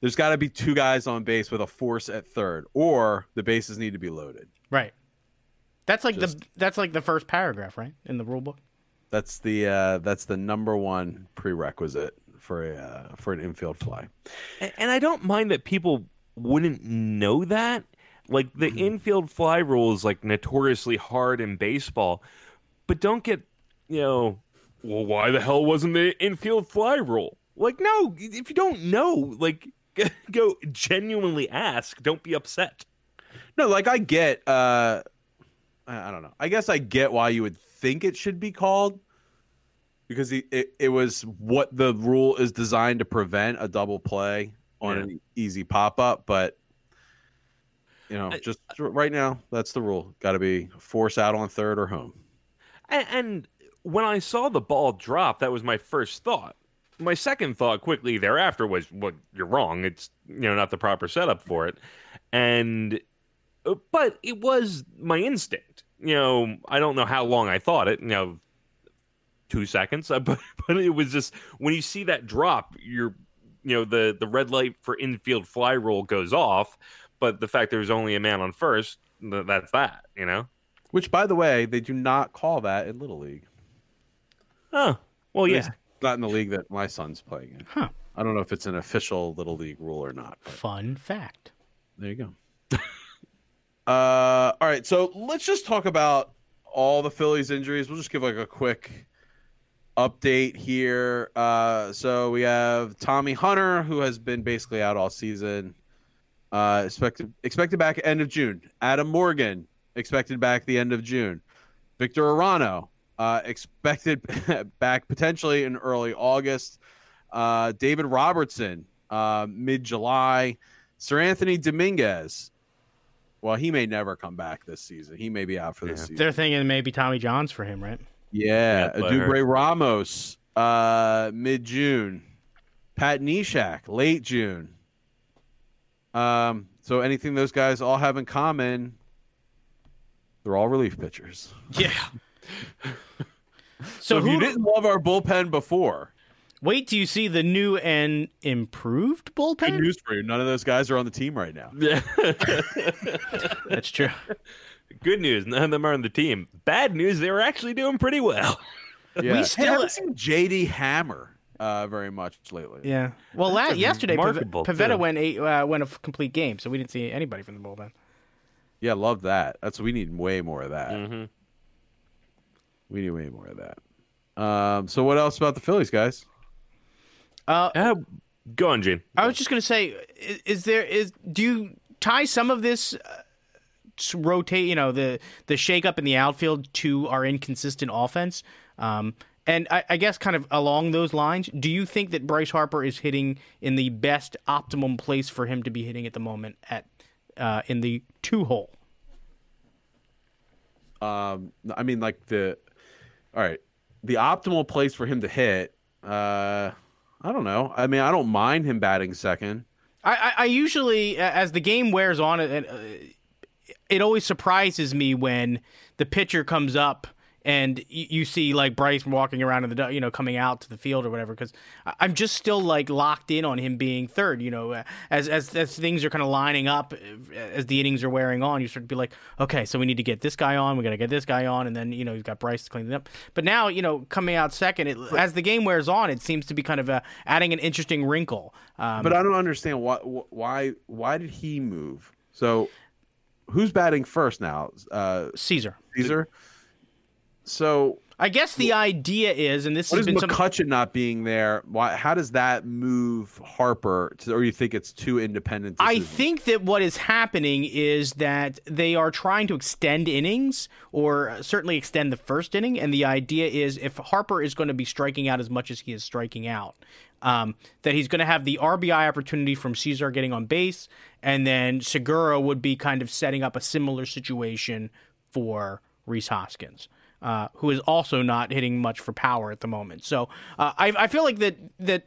S1: There's got to be two guys on base with a force at third, or the bases need to be loaded.
S3: Right. That's like
S1: Just-
S3: the that's like the first paragraph, right, in the rule book.
S1: That's the uh, that's the number one prerequisite for a uh, for an infield fly.
S2: And, and I don't mind that people wouldn't know that. Like the infield fly rule is like notoriously hard in baseball, but don't get you know. Well, why the hell wasn't the infield fly rule? Like, no, if you don't know, like, go genuinely ask. Don't be upset.
S1: No, like I get uh I don't know. I guess I get why you would think it should be called because it, it, it was what the rule is designed to prevent a double play on
S2: Yeah.
S1: an easy pop up, but you know,
S2: I-
S1: just right now that's the rule. Got to be force out on third or home.
S2: And, and when I saw the ball drop, that was my first thought. My second thought quickly thereafter was, "Well, you're wrong. It's you know not the proper setup for it." And uh, but it was my instinct. You know, I don't know how long I thought it. You know, two seconds. But but it was just when you see that drop, you're you know the the red light for infield fly rule goes off. But the fact there's only a man on first, that's that. You know.
S1: Which by the way, they do not call that in little league.
S2: Oh well, yeah.
S1: least Not in the league that my son's playing in.
S3: Huh.
S1: I don't know if it's an official little league rule or not. But
S3: Fun fact.
S1: There you go. uh, all right, so let's just talk about all the Phillies injuries. We'll just give like a quick update here. Uh, so we have Tommy Hunter, who has been basically out all season. Uh, expected expected back end of June. Adam Morgan expected back the end of June. Victor Arano uh, expected back potentially in early August. Uh, David Robertson uh, mid July. Seranthony Dominguez. Well, he may never come back this season. He may be out for this
S2: Yeah.
S1: season.
S3: They're thinking maybe Tommy John's for him, right?
S1: Yeah,
S2: Yeah.
S1: Edubray Ramos, uh, mid June. Pat Neshek, late June. Um, so anything those guys all have in common, they're all relief pitchers.
S3: Yeah.
S1: So,
S3: So,
S1: if
S3: who?
S1: you didn't love our bullpen before,
S3: wait till you see the new and improved
S1: good
S3: bullpen.
S1: news for you. None of those guys are on the team right now.
S2: Yeah.
S3: That's true.
S2: Good news, none of them are on the team. Bad news, they were actually doing pretty well.
S1: Yeah. Hey, I
S3: still-
S1: haven't seen JD Hammer uh, very much lately.
S3: Yeah. Well, la- yesterday Pave-
S2: remarkable,
S3: Pivetta
S2: too.
S3: went eight, uh, went a f- complete game, so we didn't see anybody from the bullpen.
S1: Yeah, love that. That's we need way more of that.
S2: Mm-hmm.
S1: We need way more of that. Um, so what else about the Phillies, guys?
S3: Uh,
S2: Uh, Go on, Gene.
S3: I was just gonna say, is, is there is do you tie some of this uh, to rotate? You know, the the shakeup in the outfield to our inconsistent offense. Um, and I, I guess, kind of along those lines, do you think that Bryce Harper is hitting in the best optimum place for him to be hitting at the moment at uh, in the two hole?
S1: Um, I mean, like the, all right, the optimal place for him to hit. Uh, I don't know. I mean, I don't mind him batting second.
S3: I, I, I usually, as the game wears on, it, uh, it always surprises me when the pitcher comes up and you, you see like Bryce walking around in the you know coming out to the field or whatever because I'm just still like locked in on him being third you know as as as things are kind of lining up as the innings are wearing on you start to be like okay so we need to get this guy on we got to get this guy on and then you know you've got Bryce cleaning up but now you know coming out second it, as the game wears on it seems to be kind of uh, adding an interesting wrinkle um,
S1: But I don't understand why why why did he move? So who's batting first now? Uh,
S3: Cesar
S1: Cesar. So
S3: I guess the idea is, and this
S1: what
S3: has
S1: is
S3: been some,
S1: McCutchen not being there? Why? How does that move Harper? To, or you think it's too independent?
S3: I think that what is happening is that they are trying to extend innings, or certainly extend the first inning. And the idea is, if Harper is going to be striking out as much as he is striking out, um, that he's going to have the RBI opportunity from Cesar getting on base, and then Segura would be kind of setting up a similar situation for Rhys Hoskins. Uh, who is also not hitting much for power at the moment. So uh, I, I feel like that that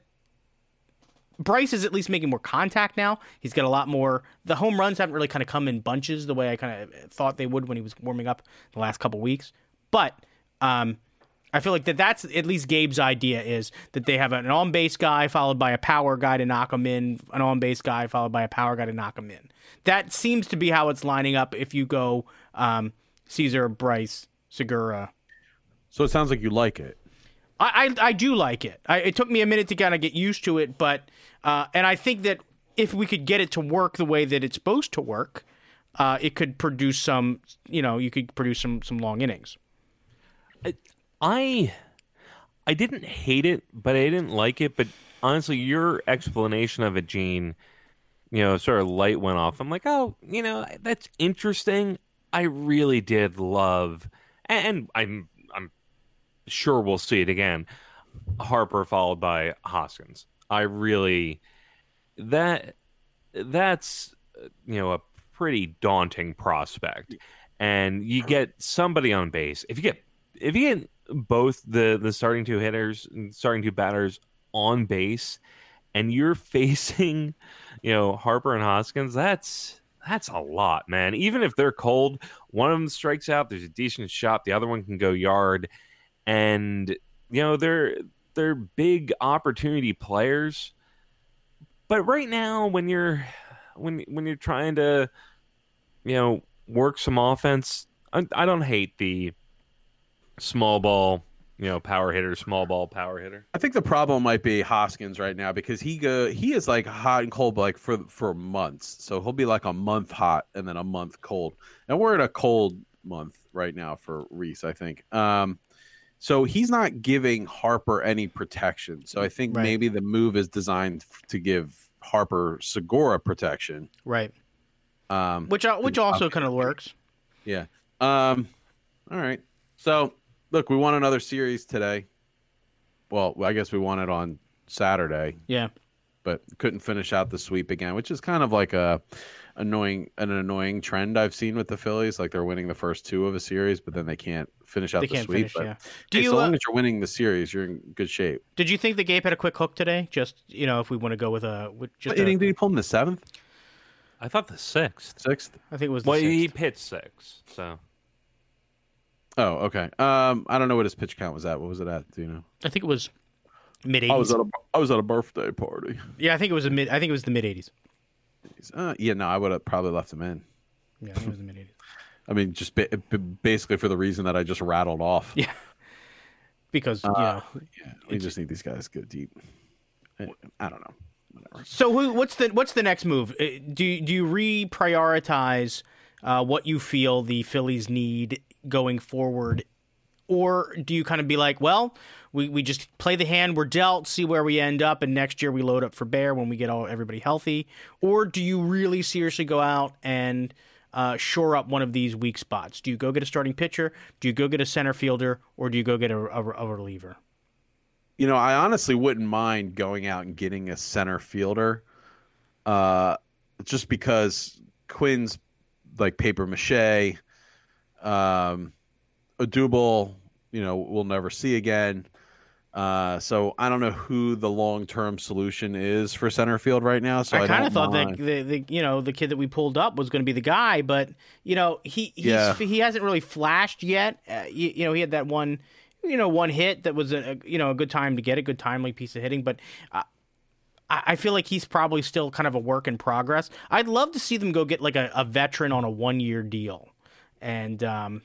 S3: Bryce is at least making more contact now. He's got a lot more. The home runs haven't really kind of come in bunches the way I kind of thought they would when he was warming up the last couple weeks. But um, I feel like that that's at least Gabe's idea is that they have an on base guy followed by a power guy to knock him in, an on base guy followed by a power guy to knock him in. That seems to be how it's lining up if you go um, Cesar, Bryce, Segura.
S1: So it sounds like you like it.
S3: I, I, I do like it. I, it took me a minute to kind of get used to it, but uh, and I think that if we could get it to work the way that it's supposed to work, uh, it could produce some. You know, you could produce some some long innings.
S2: I I didn't hate it, but I didn't like it. But honestly, your explanation of it, Gene, you know, sort of light went off. I'm like, oh, you know, that's interesting. I really did love, and I'm I'm sure we'll see it again. Harper followed by Hoskins. I really that that's you know a pretty daunting prospect, and you get somebody on base. If you get if you get both the the starting two hitters, starting two batters on base, and you're facing, you know, Harper and Hoskins, that's that's a lot, man. Even if they're cold, one of them strikes out, there's a decent shot, the other one can go yard, and you know they're they're big opportunity players. But right now, when you're when when you're trying to, you know, work some offense, I, I don't hate the small ball, you know, power hitter, small ball power hitter.
S1: I think the problem might be Hoskins right now because he go he is like hot and cold like for for months. So he'll be like a month hot and then a month cold. And we're in a cold month right now for Rhys, I think. Um so he's not giving Harper any protection. So I think
S3: Right.
S1: maybe the move is designed to give Harper Segura protection.
S3: Right.
S1: Um
S3: Which which also kind of works.
S1: yeah. Um all right. So look, we won another series today. Well, I guess we won it on Saturday.
S3: Yeah.
S1: but couldn't finish out the sweep again, which is kind of like a annoying an annoying trend I've seen with the Phillies. Like they're winning the first two of a series, but then they can't finish out
S3: They
S1: the
S3: can't
S1: sweep.
S3: finish.
S1: but
S3: Yeah. Do
S1: hey,
S3: you
S1: so
S3: uh,
S1: long as you're winning the series, you're in good shape.
S3: did you think the Gabe had a quick hook today? Just you know, if we want to go with a with just
S1: What
S3: a,
S1: inning did he pull in the seventh,
S2: I thought the sixth.
S1: sixth?
S3: I think it was the
S2: Well, he
S3: sixth.
S2: pitched six, so
S1: Oh, okay. Um, I don't know what his pitch count was at. What was it at? Do you know?
S3: I think it was mid eighties.
S1: I was at a I was at a birthday party.
S3: Yeah, I think it was a mid. I think it was the mid eighties.
S1: Uh, yeah, no, I would have probably left him in.
S3: Yeah, I think it was the mid eighties.
S1: I mean, just ba- basically for the reason that I just rattled off.
S3: Yeah. Because you
S1: Uh,
S3: know,
S1: Yeah, we just need these guys to go deep. I, I don't know. Whatever.
S3: So who, what's the what's the next move? Uh, Do you- do you reprioritize uh, what you feel the Phillies need going forward or do you kind of be like, well, we, we just play the hand we're dealt, see where we end up, and next year we load up for Bear when we get all everybody healthy? Or do you really seriously go out and uh, shore up one of these weak spots? Do you go get a starting pitcher? Do you go get a center fielder? Or do you go get a, a, a reliever?
S1: You know, I honestly wouldn't mind going out and getting a center fielder, uh, just because Quinn's like paper mache. Um, Odubel, you know, we'll never see again. Uh, so I don't know who the long term solution is for center field right now. So I,
S3: I kind of thought
S1: mind.
S3: that the, the you know the kid that we pulled up was going to be the guy, but you know he he's,
S1: Yeah.
S3: he hasn't really flashed yet. Uh, you, you know he had that one you know one hit that was a, a you know a good time to get a good timely piece of hitting, but. Uh, I I feel like he's probably still kind of a work in progress. I'd love to see them go get like a, a veteran on a one year deal, and um,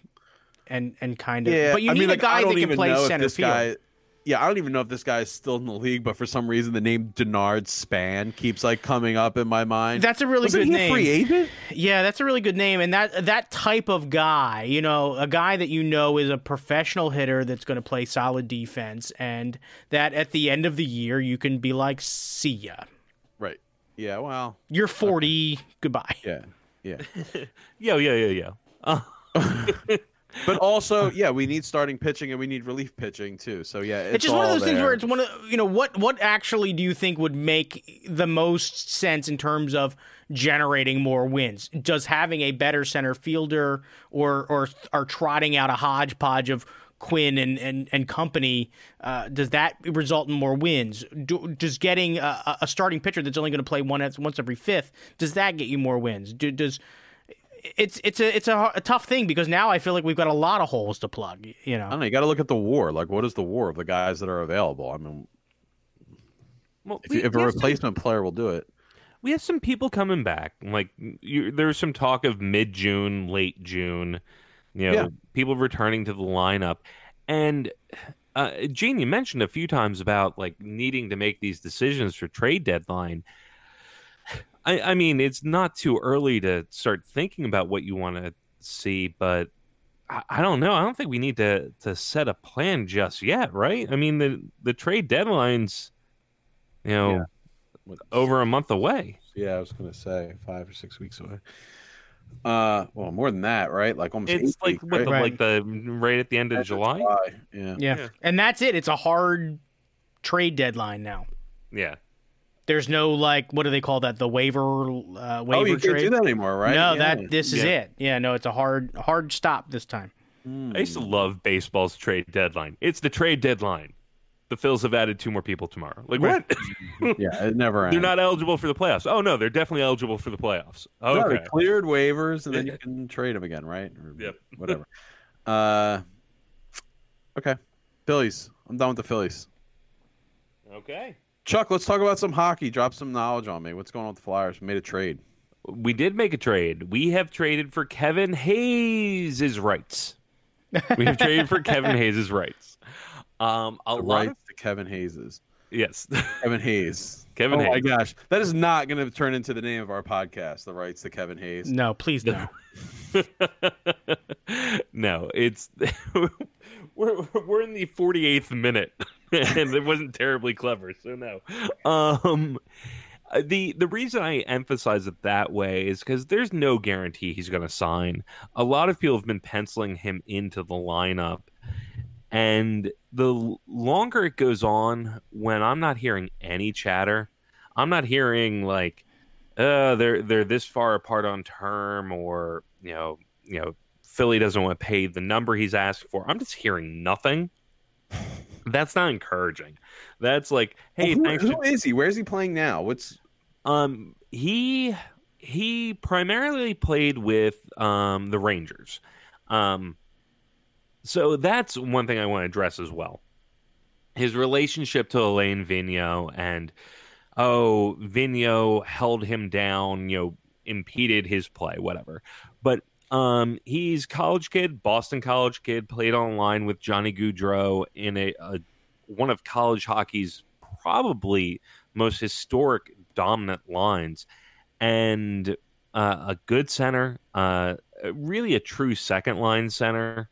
S3: and and kind of.
S1: Yeah,
S3: but you
S1: I
S3: need
S1: mean,
S3: a
S1: like,
S3: guy
S1: don't
S3: that can play center
S1: this
S3: field.
S1: guy. Yeah, I don't even know if this guy is still in the league, but for some reason the name Denard Span keeps like coming up in my mind.
S3: That's a really
S1: Wasn't
S3: good
S1: he
S3: name.
S1: a free agent?
S3: Yeah, that's a really good name, and that that type of guy, you know, a guy that you know is a professional hitter that's going to play solid defense, and that at the end of the year you can be like, "See ya,
S1: Right. Yeah. Well.
S3: you're 40, goodbye."
S1: Yeah. Yeah.
S2: Yo, yo, yo, yo. Uh,
S1: But also, yeah, we need starting pitching and we need relief pitching too. So yeah, it's,
S3: It's, just one of those things where it's one of you know what what actually do you think would make the most sense in terms of generating more wins? Does having a better center fielder or or or trotting out a hodgepodge of Quinn and and, and company uh, does that result in more wins? Do, does getting a, a starting pitcher that's only going to play one once every fifth does that get you more wins? Do, does it's it's a it's a, a tough thing because now I feel like we've got a lot of holes to plug. You know,
S1: I don't know. You got to look at the war. Like, what is the war of the guys that are available? I mean,
S2: well,
S1: if,
S2: we-
S1: you, if a
S2: we have some-
S1: replacement player will do it,
S2: we have some people coming back. Like you, there's some talk of mid June, late June. You know,
S1: Yeah.
S2: people returning to the lineup, and uh, Gene, you mentioned a few times about like needing to make these decisions for trade deadline. I, I mean, it's not too early to start thinking about what you want to see, but I, I don't know. I don't think we need to to set a plan just yet, right? I mean, the the trade deadline's, you know,
S1: Yeah.
S2: Over a month away.
S1: Yeah, I was gonna say five or six weeks away. Uh, well, more than that, right? Like almost.
S2: It's
S1: eight
S2: like
S1: weeks,
S2: what the,
S3: Right.
S2: like the right at the end of
S1: End of
S2: July.
S1: Yeah.
S3: yeah.
S2: Yeah.
S3: and that's it. It's a hard trade deadline now.
S2: Yeah,
S3: There's no like what do they call that? The waiver uh, waiver
S1: Oh, you can't
S3: trade.
S1: do that anymore, right?
S3: No,
S1: Yeah.
S3: that this is
S2: Yeah.
S3: it. Yeah, no, it's a hard hard stop this time.
S1: Hmm.
S2: I used to love baseball's trade deadline. It's the trade deadline. The Phils have added two more people tomorrow. Like what?
S1: yeah, it never ends.
S2: they're not eligible for the playoffs. Oh no, they're definitely eligible for the playoffs.
S1: No,
S2: Okay.
S1: they cleared waivers and then you can trade them again, right? Or
S2: Yep.
S1: Whatever. uh, okay. Phillies. I'm done with the Phillies.
S2: Okay.
S1: Chuck, let's talk about some hockey. Drop some knowledge on me. What's going on with the Flyers? We Made a trade.
S2: We did make a trade. We have traded for Kevin Hayes' rights. We have traded for Kevin Hayes' rights. Um, a
S1: The
S2: lot
S1: rights
S2: of
S1: to Kevin Hayes's.
S2: yes,
S1: Kevin Hayes.
S2: Kevin
S1: oh my
S2: Hayes.
S1: gosh, that is not going to turn into the name of our podcast. The rights to Kevin Hayes.
S3: No, please no.
S2: no, it's we're we're in the 48th minute and it wasn't terribly clever, so no. Um the the reason I emphasize it that way is because there's no guarantee he's going to sign. A lot of people have been penciling him into the lineup, and the longer it goes on, when I'm not hearing any chatter, I'm not hearing like, uh, they're they're this far apart on term, or you know, you know, Philly doesn't want to pay the number he's asked for. I'm just hearing nothing. That's not encouraging. That's like, hey,
S1: Well, who,
S2: thanks. to-
S1: who is he? Where is he playing now? What's
S2: um, he he primarily played with um the Rangers. Um, so that's one thing I want to address as well. His relationship to Alain Vigneault and oh, Vigneault held him down, you know, impeded his play, whatever. But um, he's college kid, Boston college kid, played online with Johnny Gaudreau in a, a one of college hockey's probably most historic dominant lines and uh, a good center uh, really a true second line center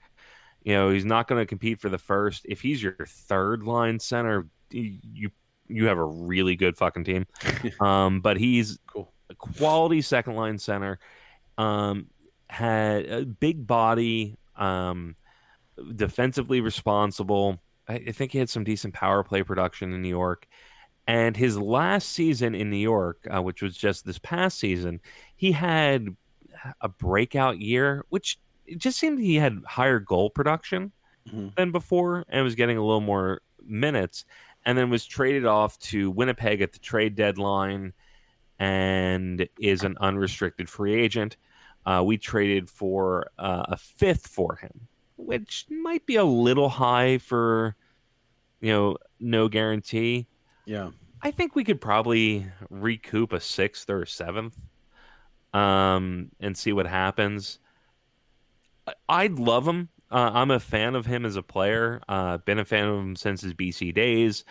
S2: You know, he's not going to compete for the first. If he's your third line center, you you have a really good fucking team. um, but he's
S1: Cool.
S2: a quality second line center. Um, had a big body, um, defensively responsible. I, I think he had some decent power play production in New York. And his last season in New York, uh, which was just this past season, he had a breakout year, which it just seemed he had higher goal production
S1: Mhm.
S2: than before and was getting a little more minutes and then was traded off to Winnipeg at the trade deadline and is an unrestricted free agent. Uh, we traded for uh, a fifth for him, which might be a little high for, you know, no guarantee.
S1: Yeah.
S2: I think we could probably recoup a sixth or a seventh, um, and see what happens. I'd love him. Uh, I'm a fan of him as a player. Uh, been a fan of him since his BC days.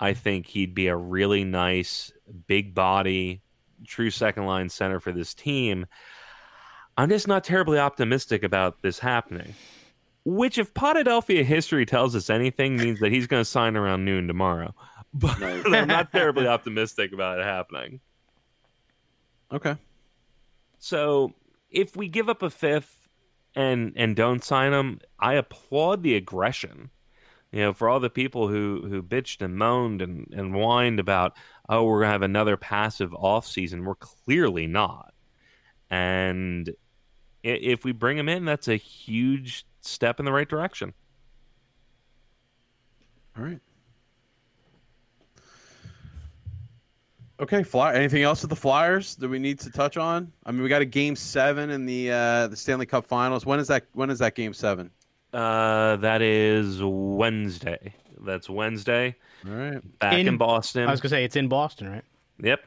S2: I think he'd be a really nice, big body, true second line center for this team. I'm just not terribly optimistic about this happening. Which, if Potadelphia history tells us anything, means that he's going to sign around noon tomorrow. But
S1: Nice.
S2: I'm not terribly optimistic about it happening.
S1: Okay.
S2: So if we give up a fifth and and don't sign him, I applaud the aggression. You know, for all the people who who bitched and moaned and and whined about, oh, we're gonna have another passive off season. We're clearly not. And if we bring him in, that's a huge step in the right direction.
S1: All right. Okay, fly. Anything else with the Flyers that we need to touch on? I mean, we got a game seven in the uh, the Stanley Cup Finals. When is that? When is that game seven?
S2: Uh, that is Wednesday. That's Wednesday.
S1: All right.
S2: Back in,
S3: In-
S2: Boston.
S3: I was gonna say it's in Boston, right?
S2: Yep.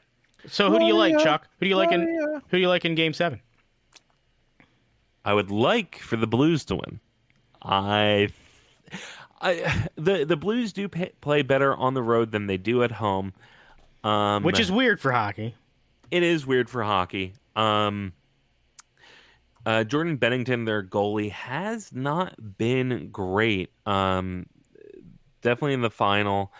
S3: So who do you like,
S1: Gloria,
S3: Chuck? Who do you like in
S1: Gloria.
S3: who do you like in Game Seven?
S2: I would like for the Blues to win. I, I the the Blues do pay, play better on the road than they do at home. Um,
S3: Which is weird for hockey.
S2: it is weird for hockey. Um, uh, Jordan Binnington, their goalie, has not been great. Um, definitely in the final,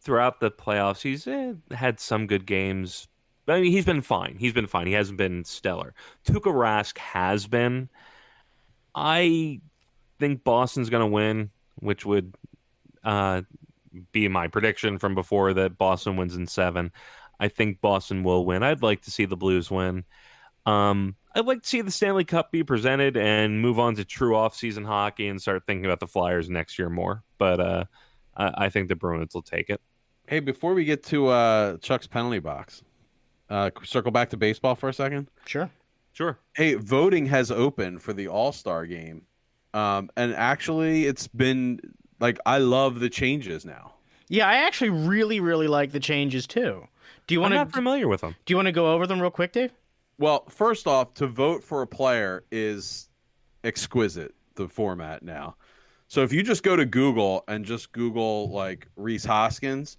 S2: throughout the playoffs, he's eh, had some good games. I mean, he's been fine. He's been fine. He hasn't been stellar. Tuukka Rask has been. I think Boston's going to win, which would uh, be my prediction from before that Boston wins in seven. I think Boston will win. I'd like to see the Blues win. Um, I'd like to see the Stanley Cup be presented and move on to true off-season hockey and start thinking about the Flyers next year more. But uh, I, I think the Bruins will take it.
S1: Hey, before we get to uh, Chuck's penalty box, uh, circle back to baseball for a second.
S3: Sure.
S2: Sure.
S1: Hey, voting has opened for the All Star game, um, and actually, it's been like I love the changes now.
S3: Yeah, I actually really, really like the changes too. Do you
S2: I'm
S3: want
S2: not
S3: to
S2: familiar with them.
S3: do you want to go over them real quick, Dave?
S1: Well, first off, to vote for a player is exquisite. The format now. So if you just go to Google and just Google like Rhys Hoskins,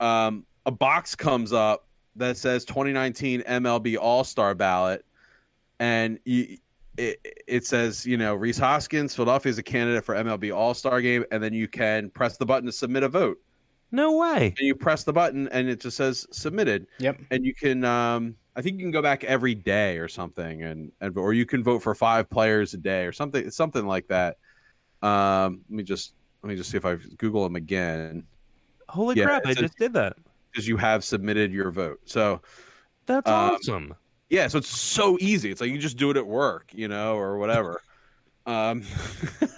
S1: um, a box comes up that says 2019 MLB All Star ballot, and you, it, it says you know Rhys Hoskins, Philadelphia is a candidate for MLB All Star game, and then you can press the button to submit a vote,
S2: No way.
S1: and you press the button, and it just says submitted
S3: Yep.
S1: and you can um i think you can go back every day or something and, and or you can vote for five players a day or something something like that um let me just let me just see if i google them again
S2: Holy
S1: Yeah,
S2: crap! I
S1: it's a-
S2: just did that.
S1: Because you have submitted your vote so
S2: That's
S1: um,
S2: awesome.
S1: yeah so it's so easy it's like you just do it at work you know or whatever um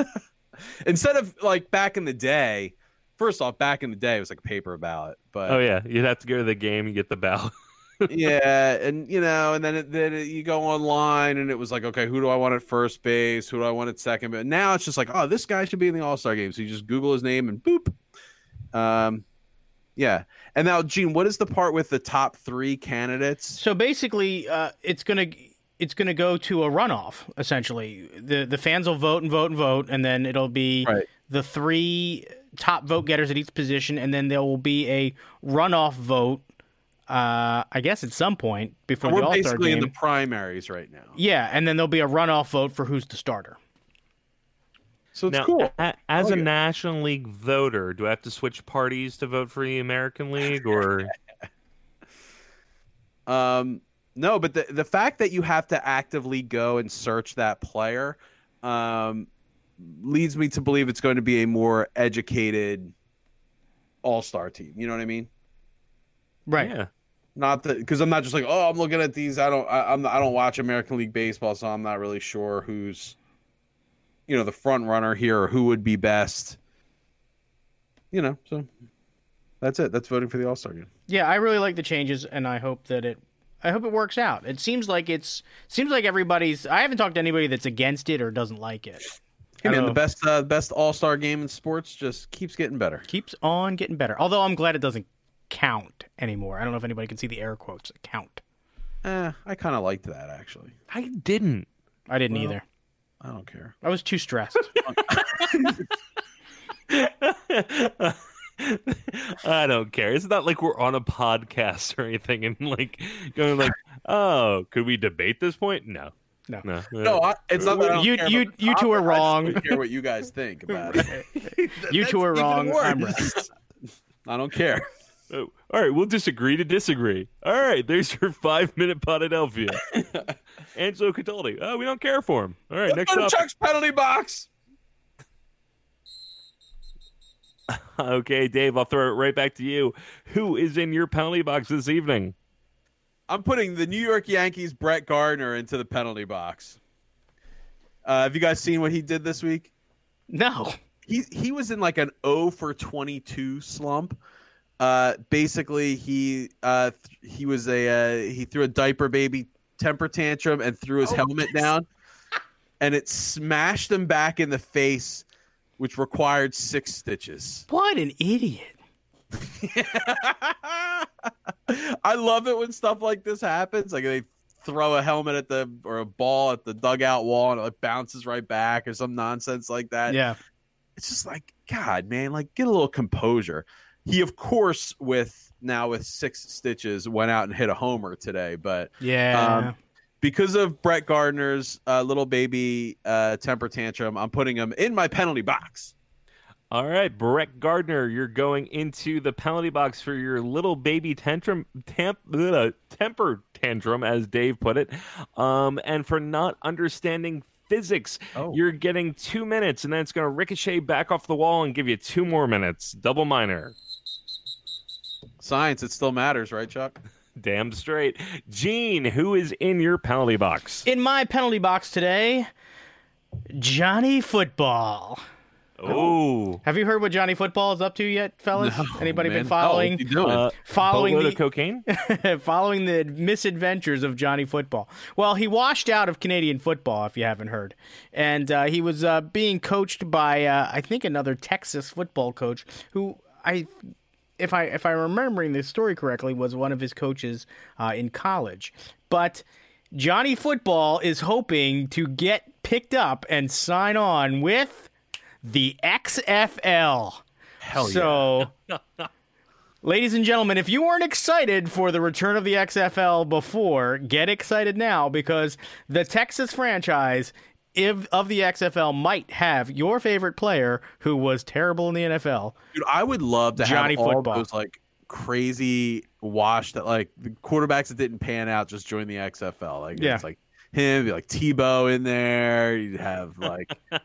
S1: instead of like back in the day first off back in the day it was like a paper ballot but
S2: Oh yeah, you'd have to go to the game and get the ballot.
S1: yeah, and you know, and then it, then it, you go online, and it was like, okay, who do I want at first base? Who do I want at second? But now it's just like, oh, this guy should be in the All Star game. So you just Google his name and boop. Um, yeah. And now, Gene, what is the part with the top three candidates?
S3: So basically, uh, it's gonna it's gonna go to a runoff. Essentially, the the fans will vote and vote and vote, and then it'll be
S1: Right.
S3: the three top vote getters at each position, and then there will be a runoff vote. Uh, I guess at some point before the
S1: We're
S3: All Star
S1: basically
S3: game.
S1: in the primaries right now.
S3: Yeah, and then there'll be a runoff vote for who's the starter.
S1: So it's
S2: now,
S1: cool.
S2: a- as
S1: Oh,
S2: a
S1: yeah.
S2: National League voter, do I have to switch parties to vote for the American League, or
S1: Um, no, but the the fact that you have to actively go and search that player um, leads me to believe it's going to be a more educated All Star team. You know what I mean?
S3: Right.
S2: Yeah.
S1: Not that because I'm not just like, oh, I'm looking at these. I don't, I, I'm, not, I don't watch American League baseball, so I'm not really sure who's, you know, the front runner here or who would be best. You know, so that's it. That's voting for the All Star game.
S3: Yeah, I really like the changes, and I hope that it. I hope it works out. It seems like it's seems like everybody's. I haven't talked to anybody that's against it or doesn't like it.
S1: Hey
S3: I
S1: man,
S3: don't
S1: the best, uh, best All Star game in sports just keeps getting better.
S3: Keeps on getting better. Although I'm glad it doesn't count anymore. I don't know if anybody can see the air quotes. Count.
S1: Eh, I kind of liked that actually.
S2: I didn't.
S3: I didn't
S1: Well,
S3: either.
S1: I don't care.
S3: I was too stressed.
S2: I don't care. It's not like we're on a podcast or anything and like going like, oh, could we debate this point? No.
S3: No.
S2: No.
S1: No, I, it's not that I don't
S3: You-
S1: care
S3: you- you two are
S1: topic, I
S3: wrong.
S1: don't care what you guys think about it.
S3: You two are wrong. I'm
S1: worse. I don't care.
S2: Oh, all right, we'll disagree to disagree. All right, there's your five minute Potadelphia. Angelo Cataldi. Oh, we don't care for him. All right, next
S1: Go to
S2: up.
S1: Chuck's penalty box.
S2: Okay, Dave, I'll throw it right back to you. Who is in your penalty box this evening?
S1: I'm putting the New York Yankees Brett Gardner into the penalty box. Uh, have you guys seen what he did this week?
S3: no.
S1: He he was in like an 0 for 22 slump. Uh, basically, he uh, th- he was a uh, he threw a diaper baby temper tantrum and threw his
S3: Oh,
S1: helmet down, and it smashed him back in the face, which required six stitches.
S3: What an idiot.
S1: I love it when stuff like this happens. Like they throw a helmet at the or a ball at the dugout wall and it like bounces right back or some nonsense like that.
S3: Yeah.
S1: It's just like God, man, like get a little composure. He of course with now with six stitches went out and hit a homer today, but
S3: Yeah.
S1: Um, because of Brett Gardner's uh, little baby uh, temper tantrum, I'm putting him in my penalty box.
S2: All right, Brett Gardner, you're going into the penalty box for your little baby tantrum, temp, uh, temper tantrum, as Dave put it, um, and for not understanding physics.
S1: Oh.
S2: You're getting two minutes, and then it's going to ricochet back off the wall and give you two more minutes. Double minor.
S1: Science, it still matters, right, Chuck?
S2: Damn straight. Gene, who is in your penalty box?
S3: In my penalty box today, Johnny Football.
S2: Oh,
S3: Have you heard what Johnny Football is up to yet, fellas? Anybody
S1: man.
S3: been following?
S1: Oh, what's he doing?
S2: uh,
S3: Following the-
S2: cocaine?
S3: following the misadventures of Johnny Football. Well, he washed out of Canadian football, if you haven't heard, and uh, he was uh, being coached by uh, I think another Texas football coach who I. If I if I'm remembering the story correctly, was one of his coaches uh, in college, but Johnny Football is hoping to get picked up and sign on with the XFL.
S1: Hell
S3: so, ladies and gentlemen, if you weren't excited for the return of the XFL before, get excited now because the Texas franchise if, of the XFL might have your favorite player who was terrible in the NFL.
S1: Dude, I would love to
S3: Johnny
S1: have all
S3: Football.
S1: those like crazy wash that like the quarterbacks that didn't pan out just join the XFL. Like
S3: Yeah.
S1: it's like him, be like Tebow in there. You'd have like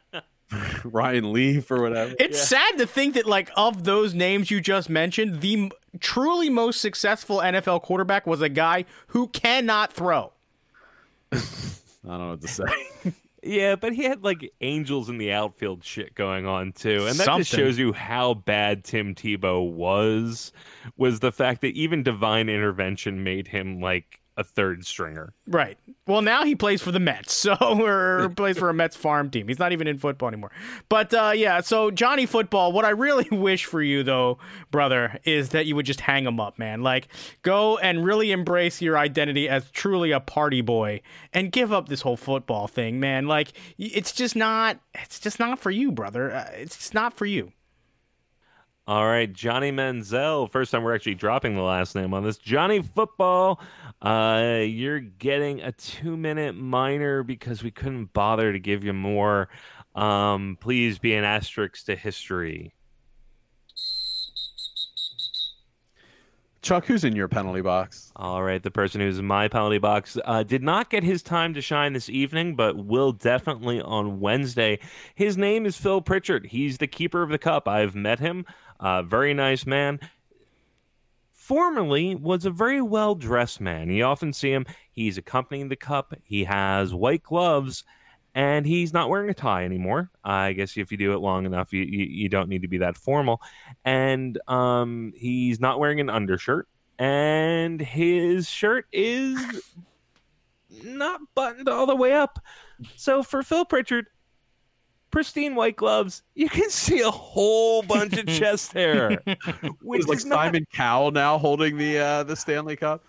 S1: Ryan Leaf or whatever.
S3: It's sad to think that, like, of those names you just mentioned, the m- truly most successful NFL quarterback was a guy who cannot throw.
S1: I don't know what to say.
S2: Yeah, but he had like angels in the outfield shit going on too. And that just shows you how bad Tim Tebow was was the fact that even divine intervention made him like a third stringer.
S3: Right. Well, now he plays for the Mets, so or plays for a Mets farm team. He's not even in football anymore. But uh, yeah, so Johnny Football. What I really wish for you, though, brother, is that you would just hang him up, man. Like, go and really embrace your identity as truly a party boy, and give up this whole football thing, man. Like, it's just not. It's just not for you, brother. Uh, it's just not for you.
S2: All right, Johnny Manziel. First time we're actually dropping the last name on this. Johnny Football. Uh, you're getting a two minute minor because we couldn't bother to give you more. Um, please be an asterisk to history.
S1: Chuck, who's in your penalty box?
S2: All right, the person who's in my penalty box uh, did not get his time to shine this evening, but will definitely on Wednesday. His name is Phil Pritchard. He's the keeper of the cup. I've met him. Uh, very nice man. Formerly was a very well dressed man. You often see him. He's accompanying the cup. He has white gloves, and he's not wearing a tie anymore. I guess if you do it long enough, you, you, you don't need to be that formal. And um, he's not wearing an undershirt, and his shirt is not buttoned all the way up. So for Phil Pritchard, pristine white gloves, you can see a whole bunch of chest hair. Which
S1: Is like
S2: not-
S1: Simon Cowell now holding the uh, the Stanley Cup?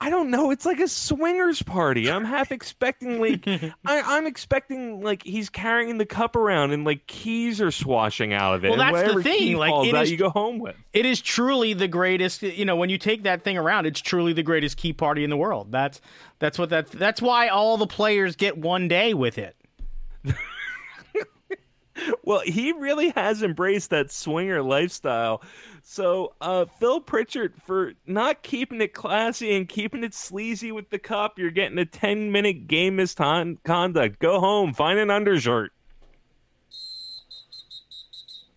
S2: I, don't know. It's like a swingers party. I'm half expecting like I, I'm expecting like he's carrying the cup around and like keys are swashing out of it.
S3: Well, that's the thing, like,
S2: falls
S3: it
S2: out, you go home with.
S3: It is truly the greatest. You know, when you take that thing around, it's truly the greatest key party in the world. That's that's what that. That's why all the players get one day with it.
S2: Well, he really has embraced that swinger lifestyle. So, uh, Phil Pritchard, for not keeping it classy and keeping it sleazy with the cup, you're getting a 10 minute game misconduct. Go home, find an undershirt.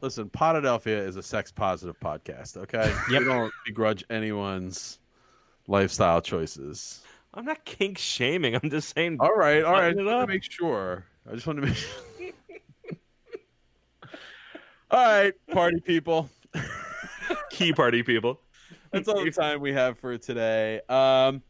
S1: Listen, Potadelphia is a sex positive podcast. Okay,
S3: Yep.
S1: we don't begrudge anyone's lifestyle choices.
S2: I'm not kink shaming. I'm just saying.
S1: All right, all right. I
S2: Button
S1: just to make sure. I just want to make. all right, party people.
S2: Key party people.
S1: That's all the time we have for today. Um,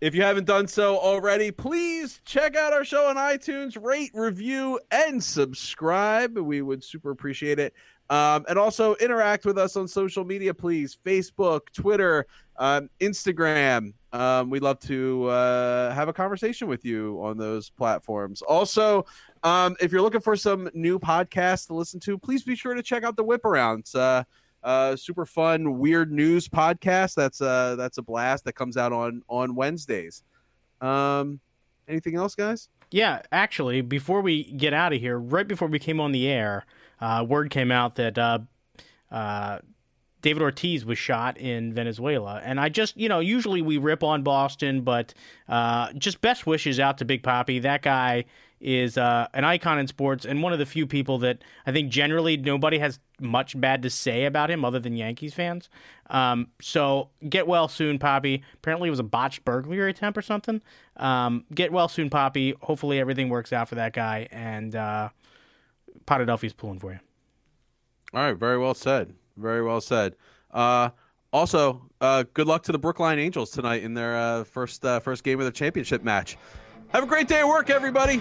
S1: if you haven't done so already, please check out our show on iTunes, rate, review, and subscribe. We would super appreciate it. Um, and also interact with us on social media, please. Facebook, Twitter, um, Instagram. Um, we'd love to uh, have a conversation with you on those platforms. Also, um, if you're looking for some new podcasts to listen to, please be sure to check out the Whip Arounds. Uh, uh, super fun weird news podcast. That's uh that's a blast that comes out on on Wednesdays. Um, anything else, guys?
S3: Yeah, actually, before we get out of here, right before we came on the air, uh, word came out that uh, uh, David Ortiz was shot in Venezuela. And I just, you know, usually we rip on Boston, but uh, just best wishes out to Big Papi. That guy is uh, an icon in sports and one of the few people that I think generally nobody has much bad to say about him other than Yankees fans. Um, so get well soon, Papi. Apparently it was a botched burglary attempt or something. Um, get well soon, Papi. Hopefully everything works out for that guy. And uh, Potadelphia's pulling for you.
S1: All right, very well said. Very well said. Uh, also, uh, good luck to the Brookline Angels tonight in their uh, first uh, first game of their championship match. Have a great day at work, everybody.